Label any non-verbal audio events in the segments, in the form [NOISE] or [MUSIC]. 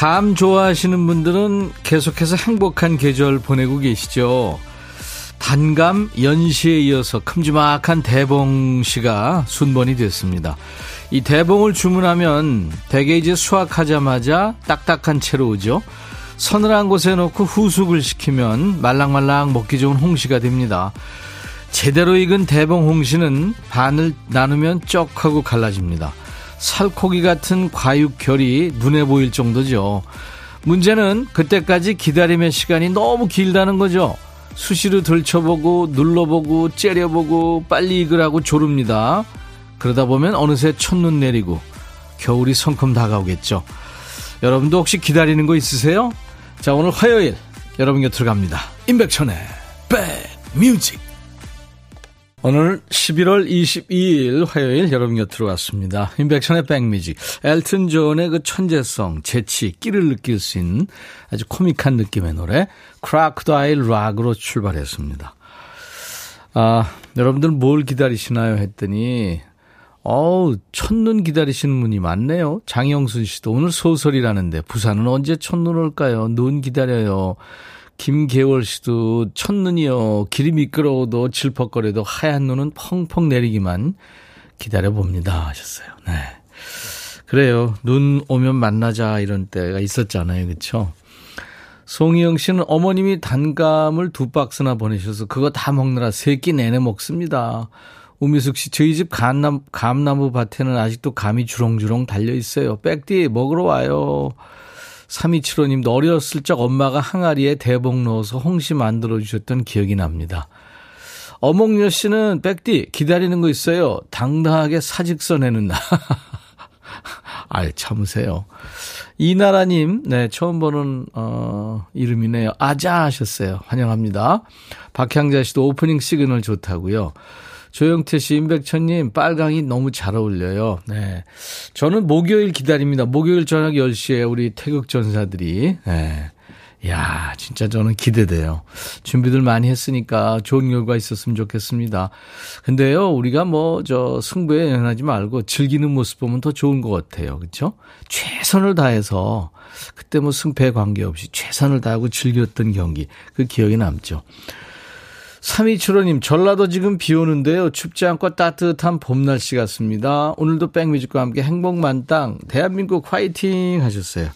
감 좋아하시는 분들은 계속해서 행복한 계절 보내고 계시죠. 단감 연시에 이어서 큼지막한 대봉씨가 순번이 됐습니다. 이 대봉을 주문하면 대개 이제 수확하자마자 딱딱한 채로 오죠. 서늘한 곳에 놓고 후숙을 시키면 말랑말랑 먹기 좋은 홍시가 됩니다. 제대로 익은 대봉 홍시는 반을 나누면 쩍 하고 갈라집니다. 살코기 같은 과육결이 눈에 보일 정도죠. 문제는 그때까지 기다림의 시간이 너무 길다는 거죠. 수시로 들춰보고 눌러보고 째려보고 빨리 익으라고 조릅니다. 그러다 보면 어느새 첫눈 내리고 겨울이 성큼 다가오겠죠. 여러분도 혹시 기다리는 거 있으세요? 자 오늘 화요일 여러분 곁으로 갑니다. 임백천의 백뮤직 오늘 11월 22일 화요일 여러분 곁으로 왔습니다. 인백션의 백뮤직. 엘튼 존의 그 천재성, 재치, 끼를 느낄 수 있는 아주 코믹한 느낌의 노래 크라크다일 락으로 출발했습니다. 아, 여러분들 뭘 기다리시나요 했더니 어우, 첫눈 기다리시는 분이 많네요. 장영순 씨도 오늘 소설이라는데 부산은 언제 첫눈 올까요? 눈 기다려요. 김계월 씨도 첫눈이요. 길이 미끄러워도 질퍽거려도 하얀 눈은 펑펑 내리기만 기다려봅니다. 하셨어요. 네. 그래요. 눈 오면 만나자 이런 때가 있었잖아요. 그렇죠? 송희영 씨는 어머님이 단감을 두 박스나 보내셔서 그거 다 먹느라 세 끼 내내 먹습니다. 우미숙 씨, 저희 집 감나무, 감나무 밭에는 아직도 감이 주렁주렁 달려 있어요. 백디 먹으러 와요. 3275님도 어렸을 적 엄마가 항아리에 대봉 넣어서 홍시 만들어 주셨던 기억이 납니다. 어몽여 씨는 백디 기다리는 거 있어요. 당당하게 사직서 내는 날. [LAUGHS] 아이 참으세요. 이나라님, 네 처음 보는 어 이름이네요. 아자 하셨어요. 환영합니다. 박향자 씨도 오프닝 시그널 좋다고요. 조영태 씨, 임백천님, 빨강이 너무 잘 어울려요. 네. 저는 목요일 기다립니다. 목요일 저녁 10시에 우리 태극전사들이, 네. 야 진짜 저는 기대돼요. 준비들 많이 했으니까 좋은 결과 있었으면 좋겠습니다. 근데요, 우리가 뭐, 저, 승부에 연연하지 말고 즐기는 모습 보면 더 좋은 것 같아요. 그쵸? 최선을 다해서, 그때 뭐 승패에 관계없이 최선을 다하고 즐겼던 경기, 그 기억이 남죠. 3275님, 전라도 지금 비 오는데요. 춥지 않고 따뜻한 봄 날씨 같습니다. 오늘도 백뮤직과 함께 행복 만땅, 대한민국 화이팅 하셨어요.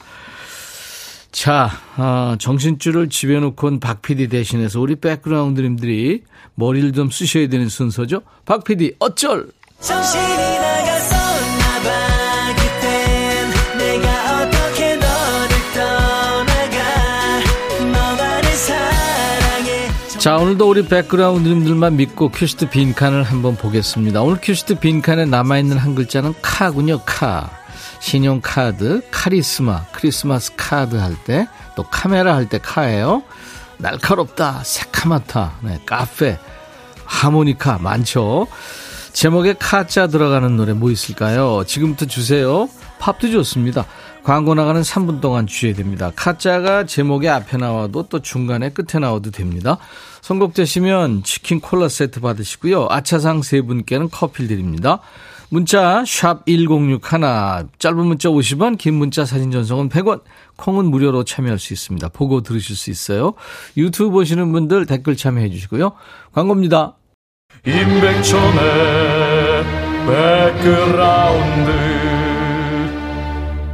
자, 어, 정신줄을 집에 놓고 온 박 PD 대신해서 우리 백그라운드님들이 머리를 좀 쓰셔야 되는 순서죠. 박 PD, 어쩔! 정신이 자, 오늘도 우리 백그라운드님들만 믿고 큐시트 빈칸을 한번 보겠습니다. 오늘 큐시트 빈칸에 남아있는 한 글자는 카군요, 카. 신용카드, 카리스마, 크리스마스 카드 할 때, 또 카메라 할 때 카예요. 날카롭다, 새카맣다, 네, 카페, 하모니카 많죠. 제목에 카자 들어가는 노래 뭐 있을까요? 지금부터 주세요. 팝도 좋습니다. 광고 나가는 3분 동안 주셔야 됩니다. 카자가 제목에 앞에 나와도 또 중간에 끝에 나와도 됩니다. 선곡되시면 치킨 콜라 세트 받으시고요. 아차상 세 분께는 커피 드립니다. 문자 1061, 짧은 문자 50원, 긴 문자 사진 전송은 100원, 콩은 무료로 참여할 수 있습니다. 보고 들으실 수 있어요. 유튜브 보시는 분들 댓글 참여해 주시고요. 광고입니다. 임백천의 백그라운드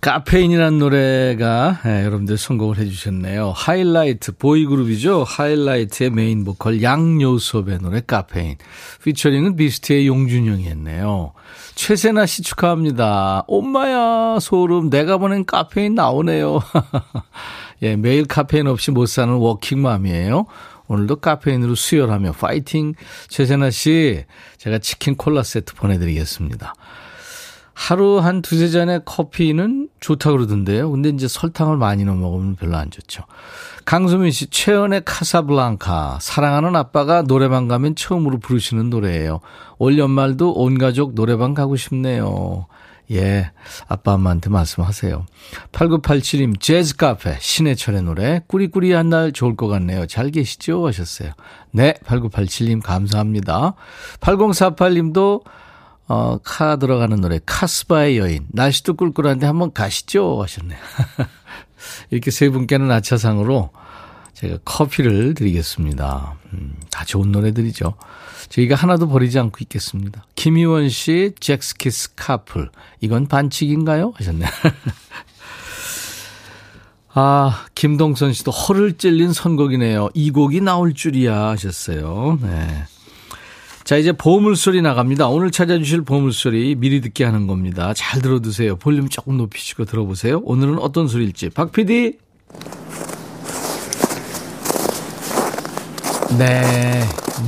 카페인이라는 노래가 네, 여러분들 선곡을 해주셨네요. 하이라이트 보이그룹이죠. 하이라이트의 메인 보컬 양요섭의 노래 카페인. 피처링은 비스트의 용준형이 했네요. 최세나 씨 축하합니다. 엄마야 소름 내가 보낸 카페인 나오네요. [LAUGHS] 예, 매일 카페인 없이 못 사는 워킹맘이에요. 오늘도 카페인으로 수혈하며 파이팅. 최세나 씨, 제가 치킨 콜라 세트 보내드리겠습니다. 하루 한 두세 잔의 커피는 좋다고 그러던데요. 근데 이제 설탕을 많이 넣어 먹으면 별로 안 좋죠. 강수민 씨, 최연의 카사블랑카. 사랑하는 아빠가 노래방 가면 처음으로 부르시는 노래예요. 올 연말도 온 가족 노래방 가고 싶네요. 예, 아빠 엄마한테 말씀하세요. 8987님, 재즈 카페, 신해철의 노래, 꾸리꾸리한 날 좋을 것 같네요. 잘 계시죠? 하셨어요. 네, 8987님 감사합니다. 8048님도 어, 카 들어가는 노래, 카스바의 여인. 날씨도 꿀꿀한데 한번 가시죠? 하셨네요. [LAUGHS] 이렇게 세 분께는 아차상으로 제가 커피를 드리겠습니다. 음, 다 좋은 노래들이죠. 저희가 하나도 버리지 않고 있겠습니다. 김희원 씨, 잭스키스 카플. 이건 반칙인가요? 하셨네요. [LAUGHS] 아, 김동선 씨도 허를 찔린 선곡이네요. 이 곡이 나올 줄이야 하셨어요. 네. 자, 이제 보물소리 나갑니다. 오늘 찾아주실 보물소리 미리 듣게 하는 겁니다. 잘 들어두세요. 볼륨 조금 높이시고 들어보세요. 오늘은 어떤 소리일지. 박 PD! 네.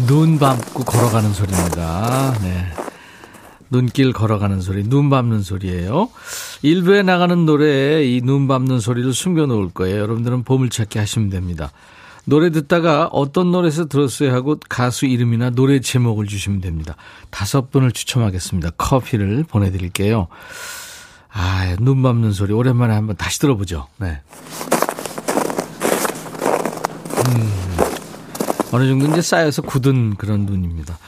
눈 감고 걸어가는 소리입니다. 네. 눈길 걸어가는 소리, 눈 밟는 소리예요. 일부에 나가는 노래에 이 눈 밟는 소리를 숨겨 놓을 거예요. 여러분들은 보물찾기 하시면 됩니다. 노래 듣다가 어떤 노래에서 들었어요 하고 가수 이름이나 노래 제목을 주시면 됩니다. 다섯 분을 추첨하겠습니다. 커피를 보내드릴게요. 아, 눈 밟는 소리 오랜만에 한번 다시 들어보죠. 네. 음, 어느 정도 이제 쌓여서 굳은 그런 눈입니다.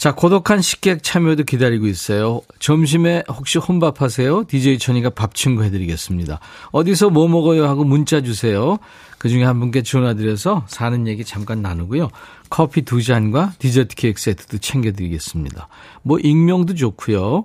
자, 고독한 식객 참여도 기다리고 있어요. 점심에 혹시 혼밥 하세요? DJ 천이가 밥 친구 해드리겠습니다. 어디서 뭐 먹어요 하고 문자 주세요. 그 중에 한 분께 전화드려서 사는 얘기 잠깐 나누고요. 커피 두 잔과 디저트 케이크 세트도 챙겨드리겠습니다. 뭐 익명도 좋고요.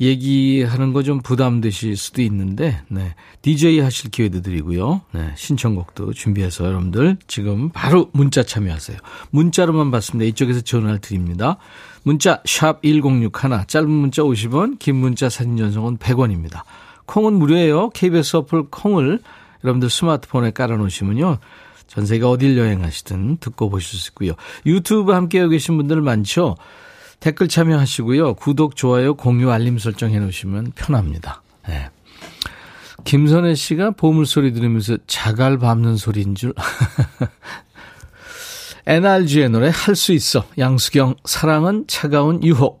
얘기하는 거 좀 부담되실 수도 있는데, 네. DJ 하실 기회도 드리고요. 네. 신청곡도 준비해서 여러분들 지금 바로 문자 참여하세요. 문자로만 받습니다. 이쪽에서 전화를 드립니다. 문자, 샵 1061, 짧은 문자 50원, 긴 문자 사진 전송은 100원입니다. 콩은 무료예요. KBS 어플 콩을 여러분들 스마트폰에 깔아놓으시면요. 전 세계 어딜 여행하시든 듣고 보실 수 있고요. 유튜브 함께하고 계신 분들 많죠? 댓글 참여하시고요. 구독, 좋아요, 공유, 알림 설정 해놓으시면 편합니다. 네. 김선혜 씨가 보물소리 들으면서 자갈 밟는 소리인 줄. [LAUGHS] NRG의 노래 할 수 있어. 양수경, 사랑은 차가운 유혹.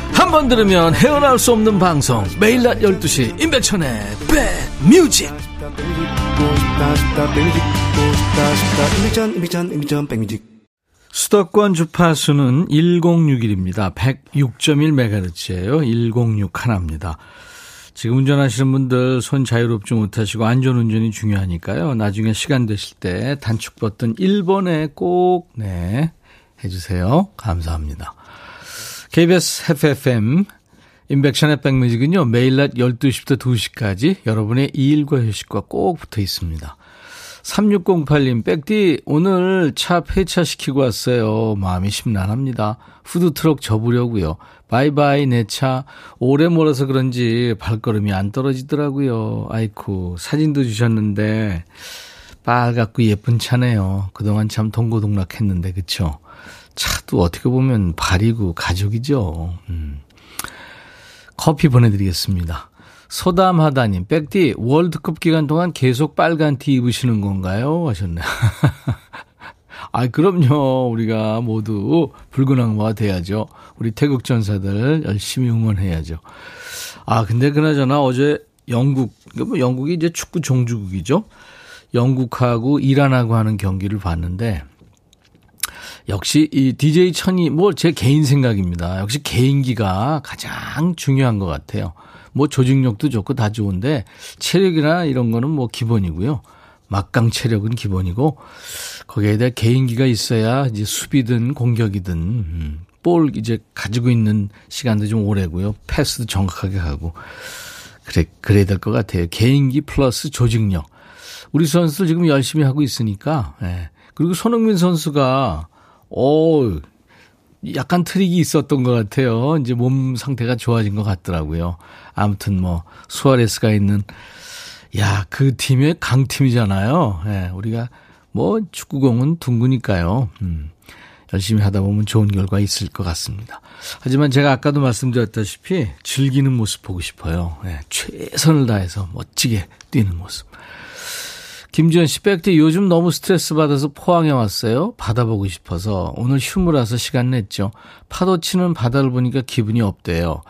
한 번 들으면 헤어나올 수 없는 방송 매일 낮 12시 임백천의 백뮤직 수도권 주파수는 1061입니다. 106.1MHz예요. 106 하나입니다. 지금 운전하시는 분들 손 자유롭지 못하시고 안전운전이 중요하니까요. 나중에 시간 되실 때 단축 버튼 1번에 꼭, 네, 해주세요. 감사합니다. KBS FFM 인백션의 백뮤직은요. 매일 낮 12시부터 2시까지 여러분의 일과 휴식과 꼭 붙어 있습니다. 3608님, 백디, 오늘 차 폐차시키고 왔어요. 마음이 심란합니다. 푸드트럭 접으려고요. 바이바이, 내 차. 오래 몰아서 그런지 발걸음이 안 떨어지더라고요. 아이쿠, 사진도 주셨는데, 빨갛고 예쁜 차네요. 그동안 참 동고동락했는데, 그쵸? 차도 어떻게 보면 발이고 가족이죠. 음. 커피 보내드리겠습니다. 소담하다님, 백디, 월드컵 기간 동안 계속 빨간 티 입으시는 건가요? 하셨네. [LAUGHS] 아, 그럼요. 우리가 모두 붉은 악마가 돼야죠. 우리 태극 전사들 열심히 응원해야죠. 아, 근데 그나저나 어제 영국, 뭐 영국이 이제 축구 종주국이죠. 영국하고 이란하고 하는 경기를 봤는데 역시 이 DJ 천이 뭐 제 개인 생각입니다. 역시 개인기가 가장 중요한 것 같아요. 뭐 조직력도 좋고 다 좋은데 체력이나 이런 거는 뭐 기본이고요. 막강 체력은 기본이고 거기에다 개인기가 있어야 이제 수비든 공격이든 음, 볼 이제 가지고 있는 시간도 좀 오래고요. 패스도 정확하게 하고 그래 그래야 될 것 같아요. 개인기 플러스 조직력. 우리 선수들 지금 열심히 하고 있으니까. 예. 그리고 손흥민 선수가 오 약간 트릭이 있었던 것 같아요. 이제 몸 상태가 좋아진 것 같더라고요. 아무튼 뭐 수아레스가 있는 야 그 팀의 강팀이잖아요. 예. 우리가 뭐 축구공은 둥그니까요. 음. 열심히 하다 보면 좋은 결과 있을 것 같습니다. 하지만 제가 아까도 말씀드렸다시피 즐기는 모습 보고 싶어요. 네, 최선을 다해서 멋지게 뛰는 모습. 김지현 씨, 백디 요즘 너무 스트레스 받아서 포항에 왔어요. 바다 보고 싶어서 오늘 휴무라서 시간 냈죠. 파도 치는 바다를 보니까 기분이 없대요.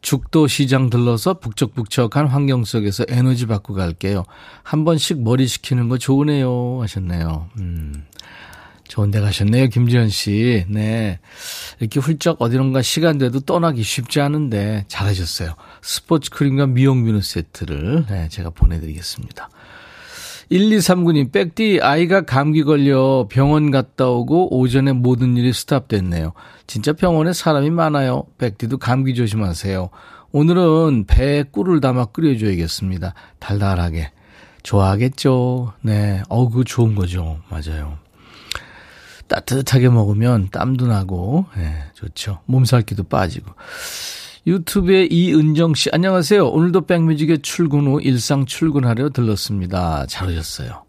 죽도 시장 들러서 북적북적한 환경 속에서 에너지 받고 갈게요. 한 번씩 머리 식히는 거 좋으네요 하셨네요. 음. 좋은 데 가셨네요, 김지현 씨. 네. 이렇게 훌쩍 어디론가 시간 돼도 떠나기 쉽지 않은데 잘하셨어요. 스포츠 크림과 미용 비누 세트를 네, 제가 보내드리겠습니다. 1239님, 백디, 아이가 감기 걸려 병원 갔다 오고 오전에 모든 일이 스탑됐네요. 진짜 병원에 사람이 많아요. 백디도 감기 조심하세요. 오늘은 배에 꿀을 담아 끓여줘야겠습니다. 달달하게. 좋아하겠죠. 네. 어우, 그 좋은 거죠. 맞아요. 따뜻하게 먹으면 땀도 나고, 예, 좋죠. 몸살기도 빠지고. 유튜브에 이은정 씨, 안녕하세요. 오늘도 백뮤직에 출근 후 일상 출근하려 들렀습니다. 잘 오셨어요.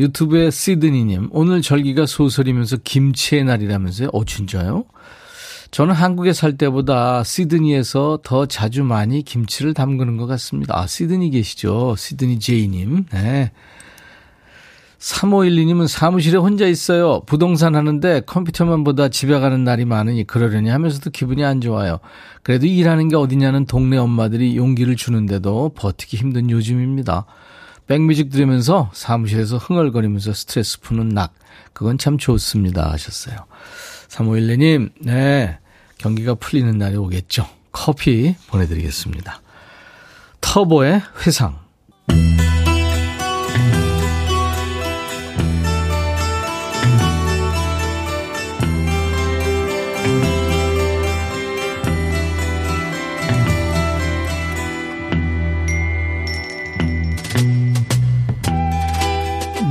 유튜브에 시드니님, 오늘 절기가 소설이면서 김치의 날이라면서요? 어, 진짜요? 저는 한국에 살 때보다 시드니에서 더 자주 많이 김치를 담그는 것 같습니다. 아, 시드니 계시죠? 시드니 제이님. 네. 3512님은 사무실에 혼자 있어요. 부동산 하는데 컴퓨터만 보다 집에 가는 날이 많으니 그러려니 하면서도 기분이 안 좋아요. 그래도 일하는 게 어디냐는 동네 엄마들이 용기를 주는데도 버티기 힘든 요즘입니다. 백뮤직 들으면서 사무실에서 흥얼거리면서 스트레스 푸는 낙. 그건 참 좋습니다. 하셨어요. 3512님, 네. 경기가 풀리는 날이 오겠죠. 커피 보내드리겠습니다. 터보의 회상.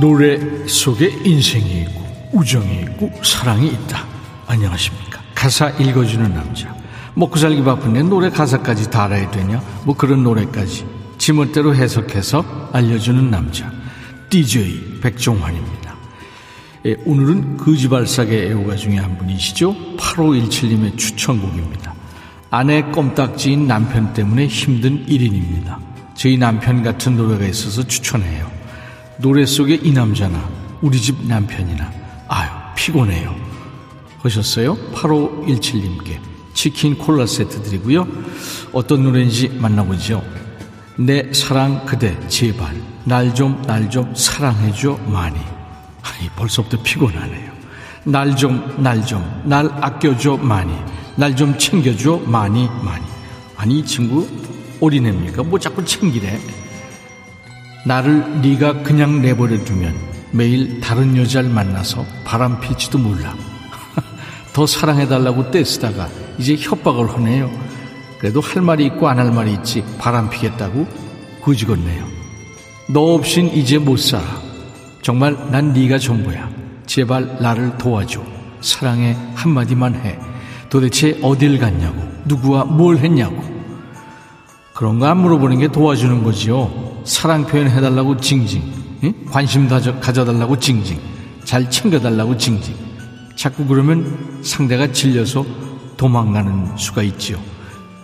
노래 속에 인생이 있고 우정이 있고 사랑이 있다. 안녕하십니까. 가사 읽어주는 남자. 먹고 살기 바쁜데 노래 가사까지 다 알아야 되냐? 뭐 그런 노래까지 지멋대로 해석해서 알려주는 남자. DJ 백종환입니다. 예, 오늘은 거지발사계 애호가 중에 한 분이시죠. 8517님의 추천곡입니다. 아내 껌딱지인 남편 때문에 힘든 1인입니다. 저희 남편 같은 노래가 있어서 추천해요. 노래 속에 이 남자나 우리 집 남편이나 아유 피곤해요. 하셨어요? 8517님께 치킨 콜라 세트 드리고요. 어떤 노래인지 만나보죠. 내 사랑 그대 제발. 날 좀 날 좀 사랑해줘 많이. 아니 벌써부터 피곤하네요. 날 좀 날 좀 날 아껴줘 많이. 날 좀 챙겨줘 많이 많이. 아니 이 친구 어린애입니까? 뭐 자꾸 챙기래 나를 네가 그냥 내버려 두면 매일 다른 여자를 만나서 바람 필지도 몰라. [LAUGHS] 더 사랑해달라고 떼쓰다가 이제 협박을 하네요. 그래도 할 말이 있고 안 할 말이 있지 바람 피겠다고 구지겠네요. 너 없인 이제 못 살아. 정말 난 네가 전부야. 제발 나를 도와줘. 사랑해 한마디만 해. 도대체 어딜 갔냐고. 누구와 뭘 했냐고. 그런 거 안 물어보는 게 도와주는 거지요. 사랑 표현해달라고 징징, 응? 관심 가져달라고 징징, 잘 챙겨달라고 징징. 자꾸 그러면 상대가 질려서 도망가는 수가 있지요.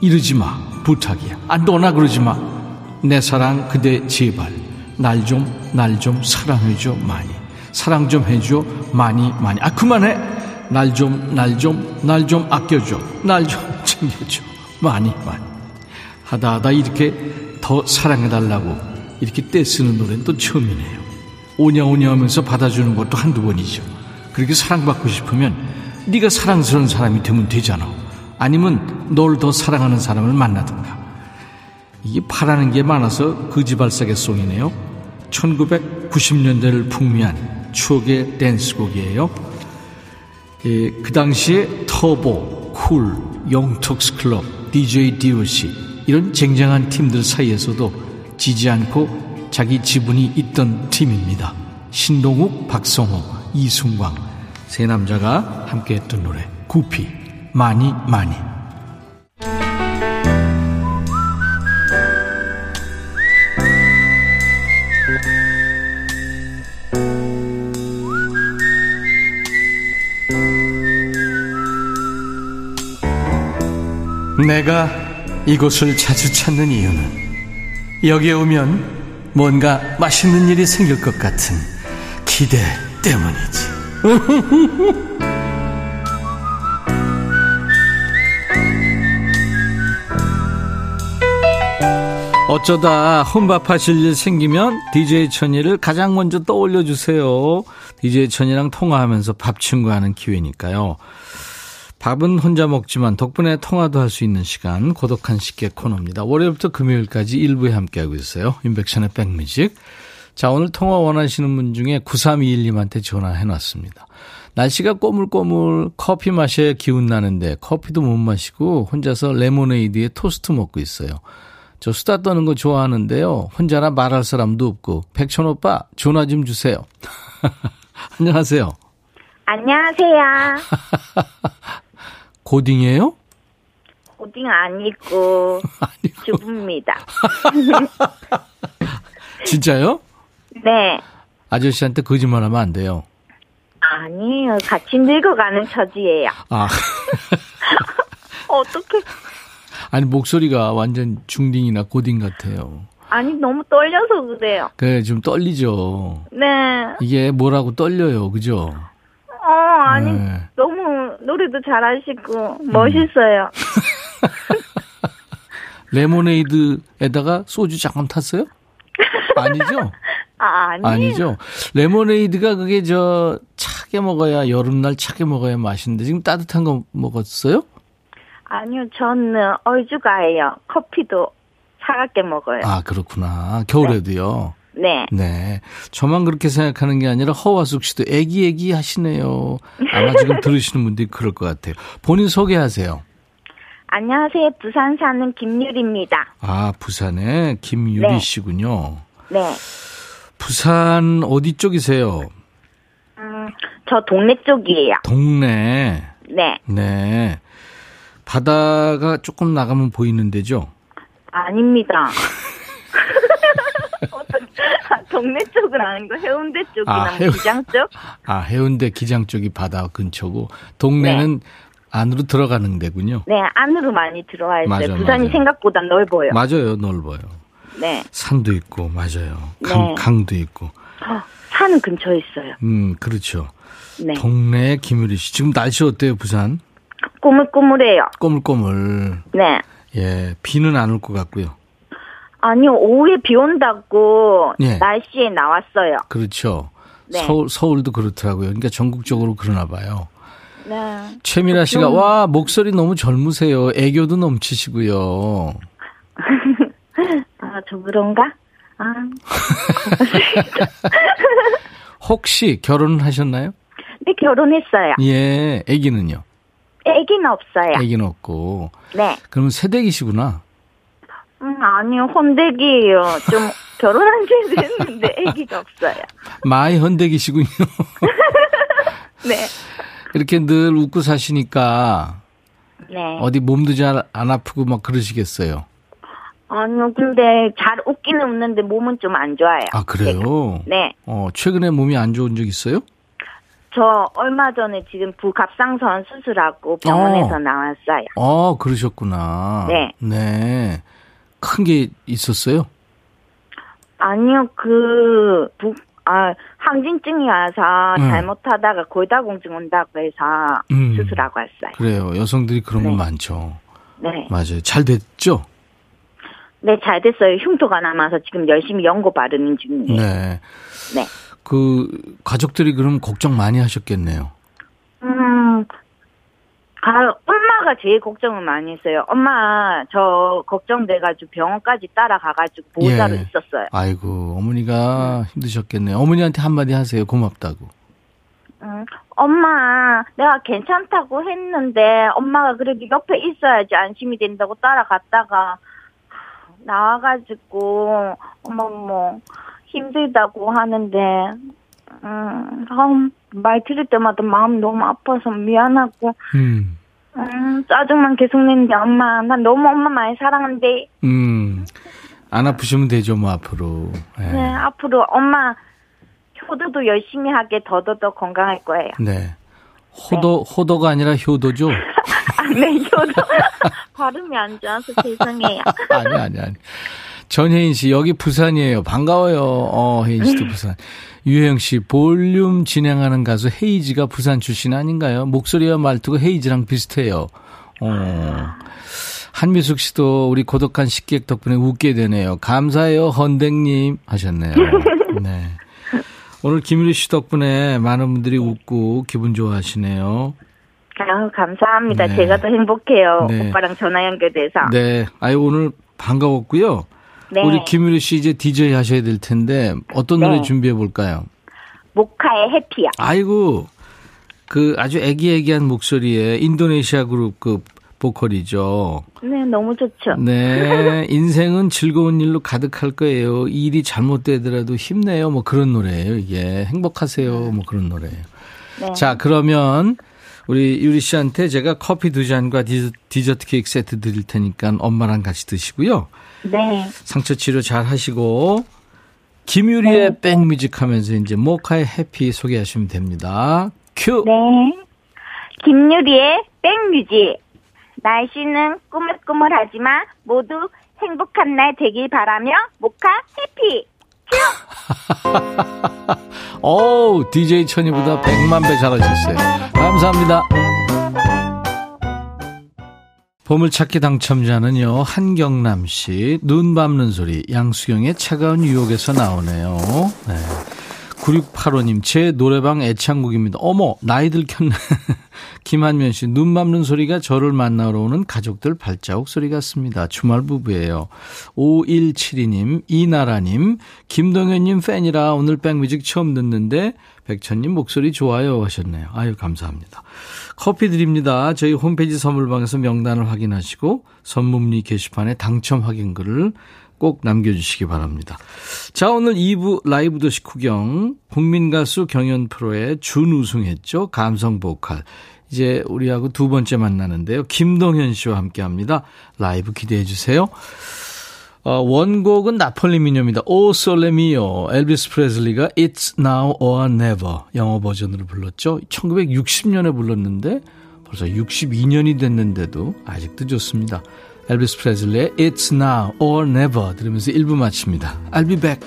이러지 마, 부탁이야. 아, 너나 그러지 마. 내 사랑 그대 제발 날 좀, 날 좀 사랑해줘 많이. 사랑 좀 해줘 많이, 많이. 아, 그만해. 날 좀, 날 좀, 날 좀 아껴줘. 날 좀 챙겨줘. 많이, 많이. 하다 하다 이렇게 더 사랑해달라고 이렇게 떼쓰는 노래는 또 처음이네요. 오냐오냐 하면서 받아주는 것도 한두 번이죠. 그렇게 사랑받고 싶으면 네가 사랑스러운 사람이 되면 되잖아. 아니면 널 더 사랑하는 사람을 만나든가. 이게 바라는 게 많아서 거지발사계 송이네요. 1990년대를 풍미한 추억의 댄스곡이에요. 예, 그 당시에 터보, 쿨, 영톡스 클럽, DJ DOC 이런 쟁쟁한 팀들 사이에서도 지지 않고 자기 지분이 있던 팀입니다. 신동욱, 박성호, 이승광. 세 남자가 함께 했던 노래 구피. 많이 많이. 내가 이곳을 자주 찾는 이유는 여기에 오면 뭔가 맛있는 일이 생길 것 같은 기대 때문이지. [LAUGHS] 어쩌다 혼밥하실 일 생기면 DJ 천이를 가장 먼저 떠올려 주세요. DJ 천이랑 통화하면서 밥 친구하는 기회니까요. 밥은 혼자 먹지만 덕분에 통화도 할 수 있는 시간 고독한 식객 코너입니다. 월요일부터 금요일까지 일부에 함께하고 있어요. 인백션의 백뮤직. 자 오늘 통화 원하시는 분 중에 9321님한테 전화해놨습니다. 날씨가 꼬물꼬물 커피 마셔야 기운 나는데 커피도 못 마시고 혼자서 레모네이드에 토스트 먹고 있어요. 저 수다 떠는 거 좋아하는데요. 혼자라 말할 사람도 없고 백천 오빠 전화 좀 주세요. [LAUGHS] 안녕하세요. 안녕하세요. [LAUGHS] 고딩이에요? 고딩 아니고 [LAUGHS] 아니고. 주부입니다. [LAUGHS] 진짜요? 네. 아저씨한테 거짓말하면 안 돼요. 아니에요. 같이 늙어가는 처지예요. 아, [LAUGHS] 어떻게? 아니 목소리가 완전 중딩이나 고딩 같아요. 아니 너무 떨려서 그래요. 그래 좀 떨리죠. 네. 이게 뭐라고 떨려요, 그죠? 어 아니 네. 너무 노래도 잘하시고 멋있어요. [LAUGHS] 레모네이드에다가 소주 잠깐 탔어요? 아니죠? [LAUGHS] 아 아니. 아니 죠. 레모네이드가 그게 저 차게 먹어야 여름날 차게 먹어야 맛있는데 지금 따뜻한 거 먹었어요? 아니요 저는 얼주가예요. 커피도 차갑게 먹어요. 아 그렇구나. 겨울에도요. 네. 네. 저만 그렇게 생각하는 게 아니라 허화숙 씨도 애기애기 하시네요. 아마 지금 [LAUGHS] 들으시는 분들이 그럴 것 같아요. 본인 소개하세요. 안녕하세요. 부산 사는 김유리입니다. 아, 부산에 김유리 네. 씨군요. 네. 부산 어디 쪽이세요? 음, 저 동네 쪽이에요. 동네. 네. 네. 바다가 조금 나가면 보이는 데죠? 아닙니다. [LAUGHS] 동네 쪽은 아니고 해운대 쪽이나 아, 해운- 기장 쪽? 아, 해운대 기장 쪽이 바다 근처고 동네는 안으로 들어가는 데군요. 네, 안으로 많이 들어와 있어요. 맞아, 부산이 맞아. 생각보다 넓어요. 맞아요, 넓어요. 네. 산도 있고 맞아요. 강, 네. 강도 있고. 어, 산은 근처에 있어요. 음, 그렇죠. 네. 동네 김유리 씨. 지금 날씨 어때요, 부산? 꾸물꾸물해요. 꼬물꼬물. 네. 예, 비는 안 올 것 같고요. 아니요, 오후에 비 온다고 예. 날씨에 나왔어요. 그렇죠. 네. 서울, 서울도 그렇더라고요. 그러니까 전국적으로 그러나 봐요. 네. 최미라 씨가 좀- 와 목소리 너무 젊으세요. 애교도 넘치시고요. [LAUGHS] 아, 저 그런가? 아, [LAUGHS] 혹시 결혼하셨나요? 네, 결혼했어요. 예, 아기는요. 애기는 없어요. 아기는 없고. 네. 그러면 새댁이시구나. 음, 아니요, 헌댁이에요. 좀 [LAUGHS] 결혼한 지 됐는데 애기가 없어요. 많이 헌댁이시군요. [LAUGHS] 네. 이렇게 늘 웃고 사시니까 네. 어디 몸도 잘 안 아프고 막 그러시겠어요. 아니요, 근데 잘 웃기는 웃는데 몸은 좀 안 좋아요. 아, 그래요? 네. 어, 최근에 몸이 안 좋은 적 있어요? 저 얼마 전에 지금 부갑상선 수술하고 병원에서 어. 나왔어요. 어, 그러셨구나. 네. 네. 큰 게 있었어요? 아니요, 그, 부, 아, 항진증이 와서 음. 잘못하다가 골다공증 온다고 해서 음. 수술하고 왔어요. 그래요. 여성들이 그런 거 네. 많죠. 네. 맞아요. 잘 됐죠? 네, 잘 됐어요. 흉터가 남아서 지금 열심히 연고 바르는 중이에요. 네. 네. 그 가족들이 그럼 걱정 많이 하셨겠네요. 음, 아, 엄마가 제일 걱정을 많이 했어요. 엄마, 저 걱정돼가지고 병원까지 따라가가지고 보호자로 예. 있었어요. 아이고 어머니가 힘드셨겠네요. 어머니한테 한마디 하세요. 고맙다고. 음, 엄마, 내가 괜찮다고 했는데, 엄마가 그래도 옆에 있어야지 안심이 된다고 따라갔다가, 나와가지고, 엄마 뭐, 힘들다고 하는데, 음, 아우, 말 들을 때마다 마음 너무 아파서 미안하고, 음. 음, 짜증만 계속 내는데, 엄마, 난 너무 엄마 많이 사랑한대. 음. 안 아프시면 되죠, 뭐 앞으로. 예. 네, 앞으로 엄마, 효도도 열심히 하게 더더더 건강할 거예요. 네. 호도 호도가 아니라 효도죠. [LAUGHS] 아, 네, 효도. [LAUGHS] 발음이 안 좋아서 죄송해요. [LAUGHS] 아니 아니 아니. 전혜인 씨 여기 부산이에요. 반가워요. 어 혜인 씨도 부산. 유혜영 씨 볼륨 진행하는 가수 헤이지가 부산 출신 아닌가요? 목소리와 말투가 헤이지랑 비슷해요. 어. 한미숙 씨도 우리 고독한 식객 덕분에 웃게 되네요. 감사해요, 헌댕님 하셨네요. [LAUGHS] 네. 오늘 김유리 씨 덕분에 많은 분들이 웃고 기분 좋아하시네요. 아유, 감사합니다. 네. 제가 더 행복해요. 네. 오빠랑 전화 연결돼서. 네. 아유, 오늘 반가웠고요. 네. 우리 김유리 씨 이제 DJ 하셔야 될 텐데 어떤 네. 노래 준비해 볼까요? 모카의 해피야. 아이고 그 아주 애기애기한 목소리에 인도네시아 그룹 그 보컬이죠. 네, 너무 좋죠. 네, [LAUGHS] 인생은 즐거운 일로 가득할 거예요. 일이 잘못되더라도 힘내요. 뭐 그런 노래예요. 이게 행복하세요. 뭐 그런 노래예요. 네. 자, 그러면 우리 유리 씨한테 제가 커피 두 잔과 디저트, 디저트 케이크 세트 드릴 테니까 엄마랑 같이 드시고요. 네. 상처 치료 잘 하시고 김유리의 백뮤직 하면서 이제 모카의 해피 소개하시면 됩니다. 큐. 네. 김유리의 백뮤직. 날씨는 꾸물꾸물하지만 모두 행복한 날 되길 바라며 모카 해피. [LAUGHS] 어우, DJ 천이보다 100만 배 잘하셨어요. 감사합니다. 보물찾기 당첨자는요, 한경남 씨, 눈 밟는 소리, 양수경의 차가운 유혹에서 나오네요. 네. 9685님, 제 노래방 애창곡입니다. 어머, 나이 들 켰네. [LAUGHS] 김한면 씨, 눈 밟는 소리가 저를 만나러 오는 가족들 발자국 소리 같습니다. 주말 부부예요. 5172님, 이나라님, 김동현님 팬이라 오늘 백뮤직 처음 듣는데, 백천님 목소리 좋아요 하셨네요. 아유, 감사합니다. 커피 드립니다. 저희 홈페이지 선물방에서 명단을 확인하시고, 선문리 게시판에 당첨 확인글을 꼭 남겨주시기 바랍니다. 자, 오늘 2부 라이브 도시 구경, 국민가수 경연 프로에 준우승했죠. 감성 보컬. 이제 우리하고 두 번째 만나는데요. 김동현 씨와 함께 합니다. 라이브 기대해 주세요. 어, 원곡은 나폴리미뇨입니다. 오 솔레미오. 엘비스 프레슬리가 It's Now or Never 영어 버전으로 불렀죠. 1960년에 불렀는데 벌써 62년이 됐는데도 아직도 좋습니다. 엘비스 프레슬리의 It's Now or Never 들으면서 1부 마칩니다. I'll be back.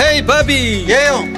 헤이 바비 예영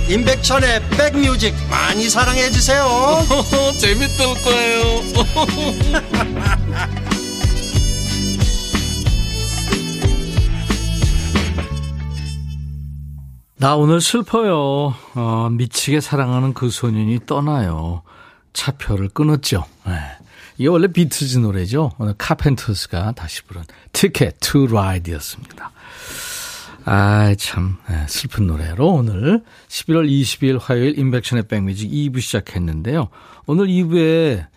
임백천의 백뮤직 많이 사랑해 주세요. [LAUGHS] 재밌을 거예요. [LAUGHS] 나 오늘 슬퍼요. 어, 미치게 사랑하는 그 소년이 떠나요. 차표를 끊었죠. 네. 이게 원래 비틀즈 노래죠. 오늘 카펜터스가 다시 부른 Ticket to Ride였습니다 아, 참, 네, 슬픈 노래로 오늘 11월 22일 화요일 임백천의 백뮤직 2부 시작했는데요. 오늘 2부에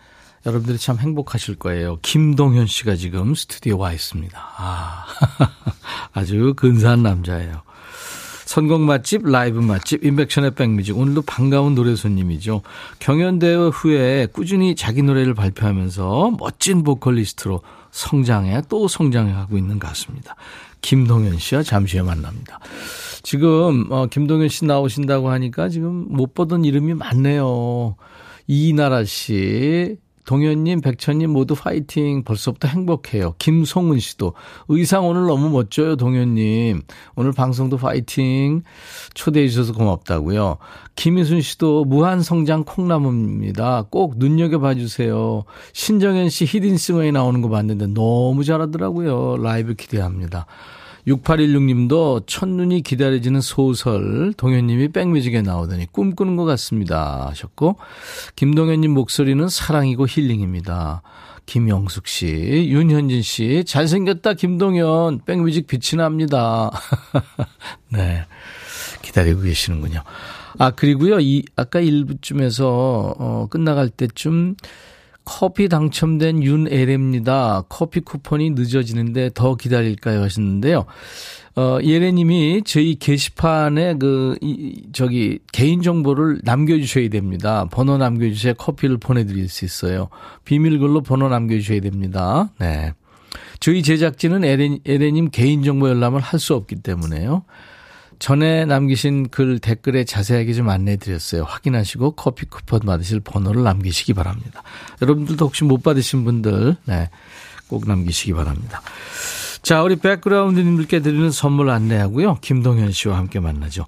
여러분들이 참 행복하실 거예요. 김동현 씨가 지금 스튜디오에 와 있습니다. 아, [LAUGHS] 아주 근사한 남자예요. 선곡 맛집, 라이브 맛집, 인백션의 백뮤직. 오늘도 반가운 노래 손님이죠. 경연대회 후에 꾸준히 자기 노래를 발표하면서 멋진 보컬리스트로 성장해 또 성장해 하고 있는 가수입니다. 김동현 씨와 잠시 후에 만납니다. 지금 어, 김동현 씨 나오신다고 하니까 지금 못 보던 이름이 많네요. 이나라 씨, 동현님, 백천님 모두 파이팅. 벌써부터 행복해요. 김송은 씨도 의상 오늘 너무 멋져요, 동현님. 오늘 방송도 파이팅. 초대해 주셔서 고맙다고요. 김희순 씨도 무한 성장 콩나무입니다. 꼭 눈여겨 봐 주세요. 신정현 씨 히든싱어에 나오는 거 봤는데 너무 잘하더라고요. 라이브 기대합니다. 6816님도 첫눈이 기다려지는 소설 동현님이 백뮤직에 나오더니 꿈꾸는 것 같습니다 하셨고 김동현님 목소리는 사랑이고 힐링입니다. 김영숙 씨, 윤현진 씨, 잘생겼다 김동현 백뮤직 빛이 납니다. [LAUGHS] 네, 기다리고 계시는군요. 아 그리고요 이 아까 1부쯤에서 어 끝나갈 때쯤 커피 당첨된 윤에레입니다. 커피 쿠폰이 늦어지는데 더 기다릴까요? 하셨는데요. 어, 예레님이 저희 게시판에 그, 이, 저기, 개인정보를 남겨주셔야 됩니다. 번호 남겨주셔야 커피를 보내드릴 수 있어요. 비밀글로 번호 남겨주셔야 됩니다. 네. 저희 제작진은 에레, 에레님 개인정보 열람을 할 수 없기 때문에요. 전에 남기신 글 댓글에 자세하게 좀 안내 드렸어요. 확인하시고 커피 쿠폰 받으실 번호를 남기시기 바랍니다. 여러분들도 혹시 못 받으신 분들, 네, 꼭 남기시기 바랍니다. 자, 우리 백그라운드님들께 드리는 선물 안내하고요. 김동현 씨와 함께 만나죠.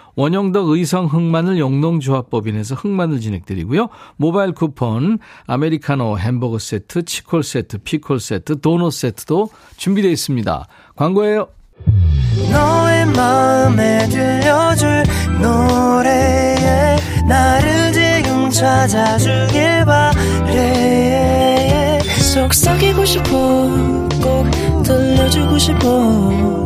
원형덕 의성 흑마늘 영농조합법인에서 흑마늘 진행드리고요. 모바일 쿠폰, 아메리카노 햄버거 세트, 치콜 세트, 피콜 세트, 도넛 세트도 준비되어 있습니다. 광고예요. 너의 마음에 들려줄 노래에 나를 지금 찾아주길 바래 속삭이고 싶어 꼭 들려주고 싶어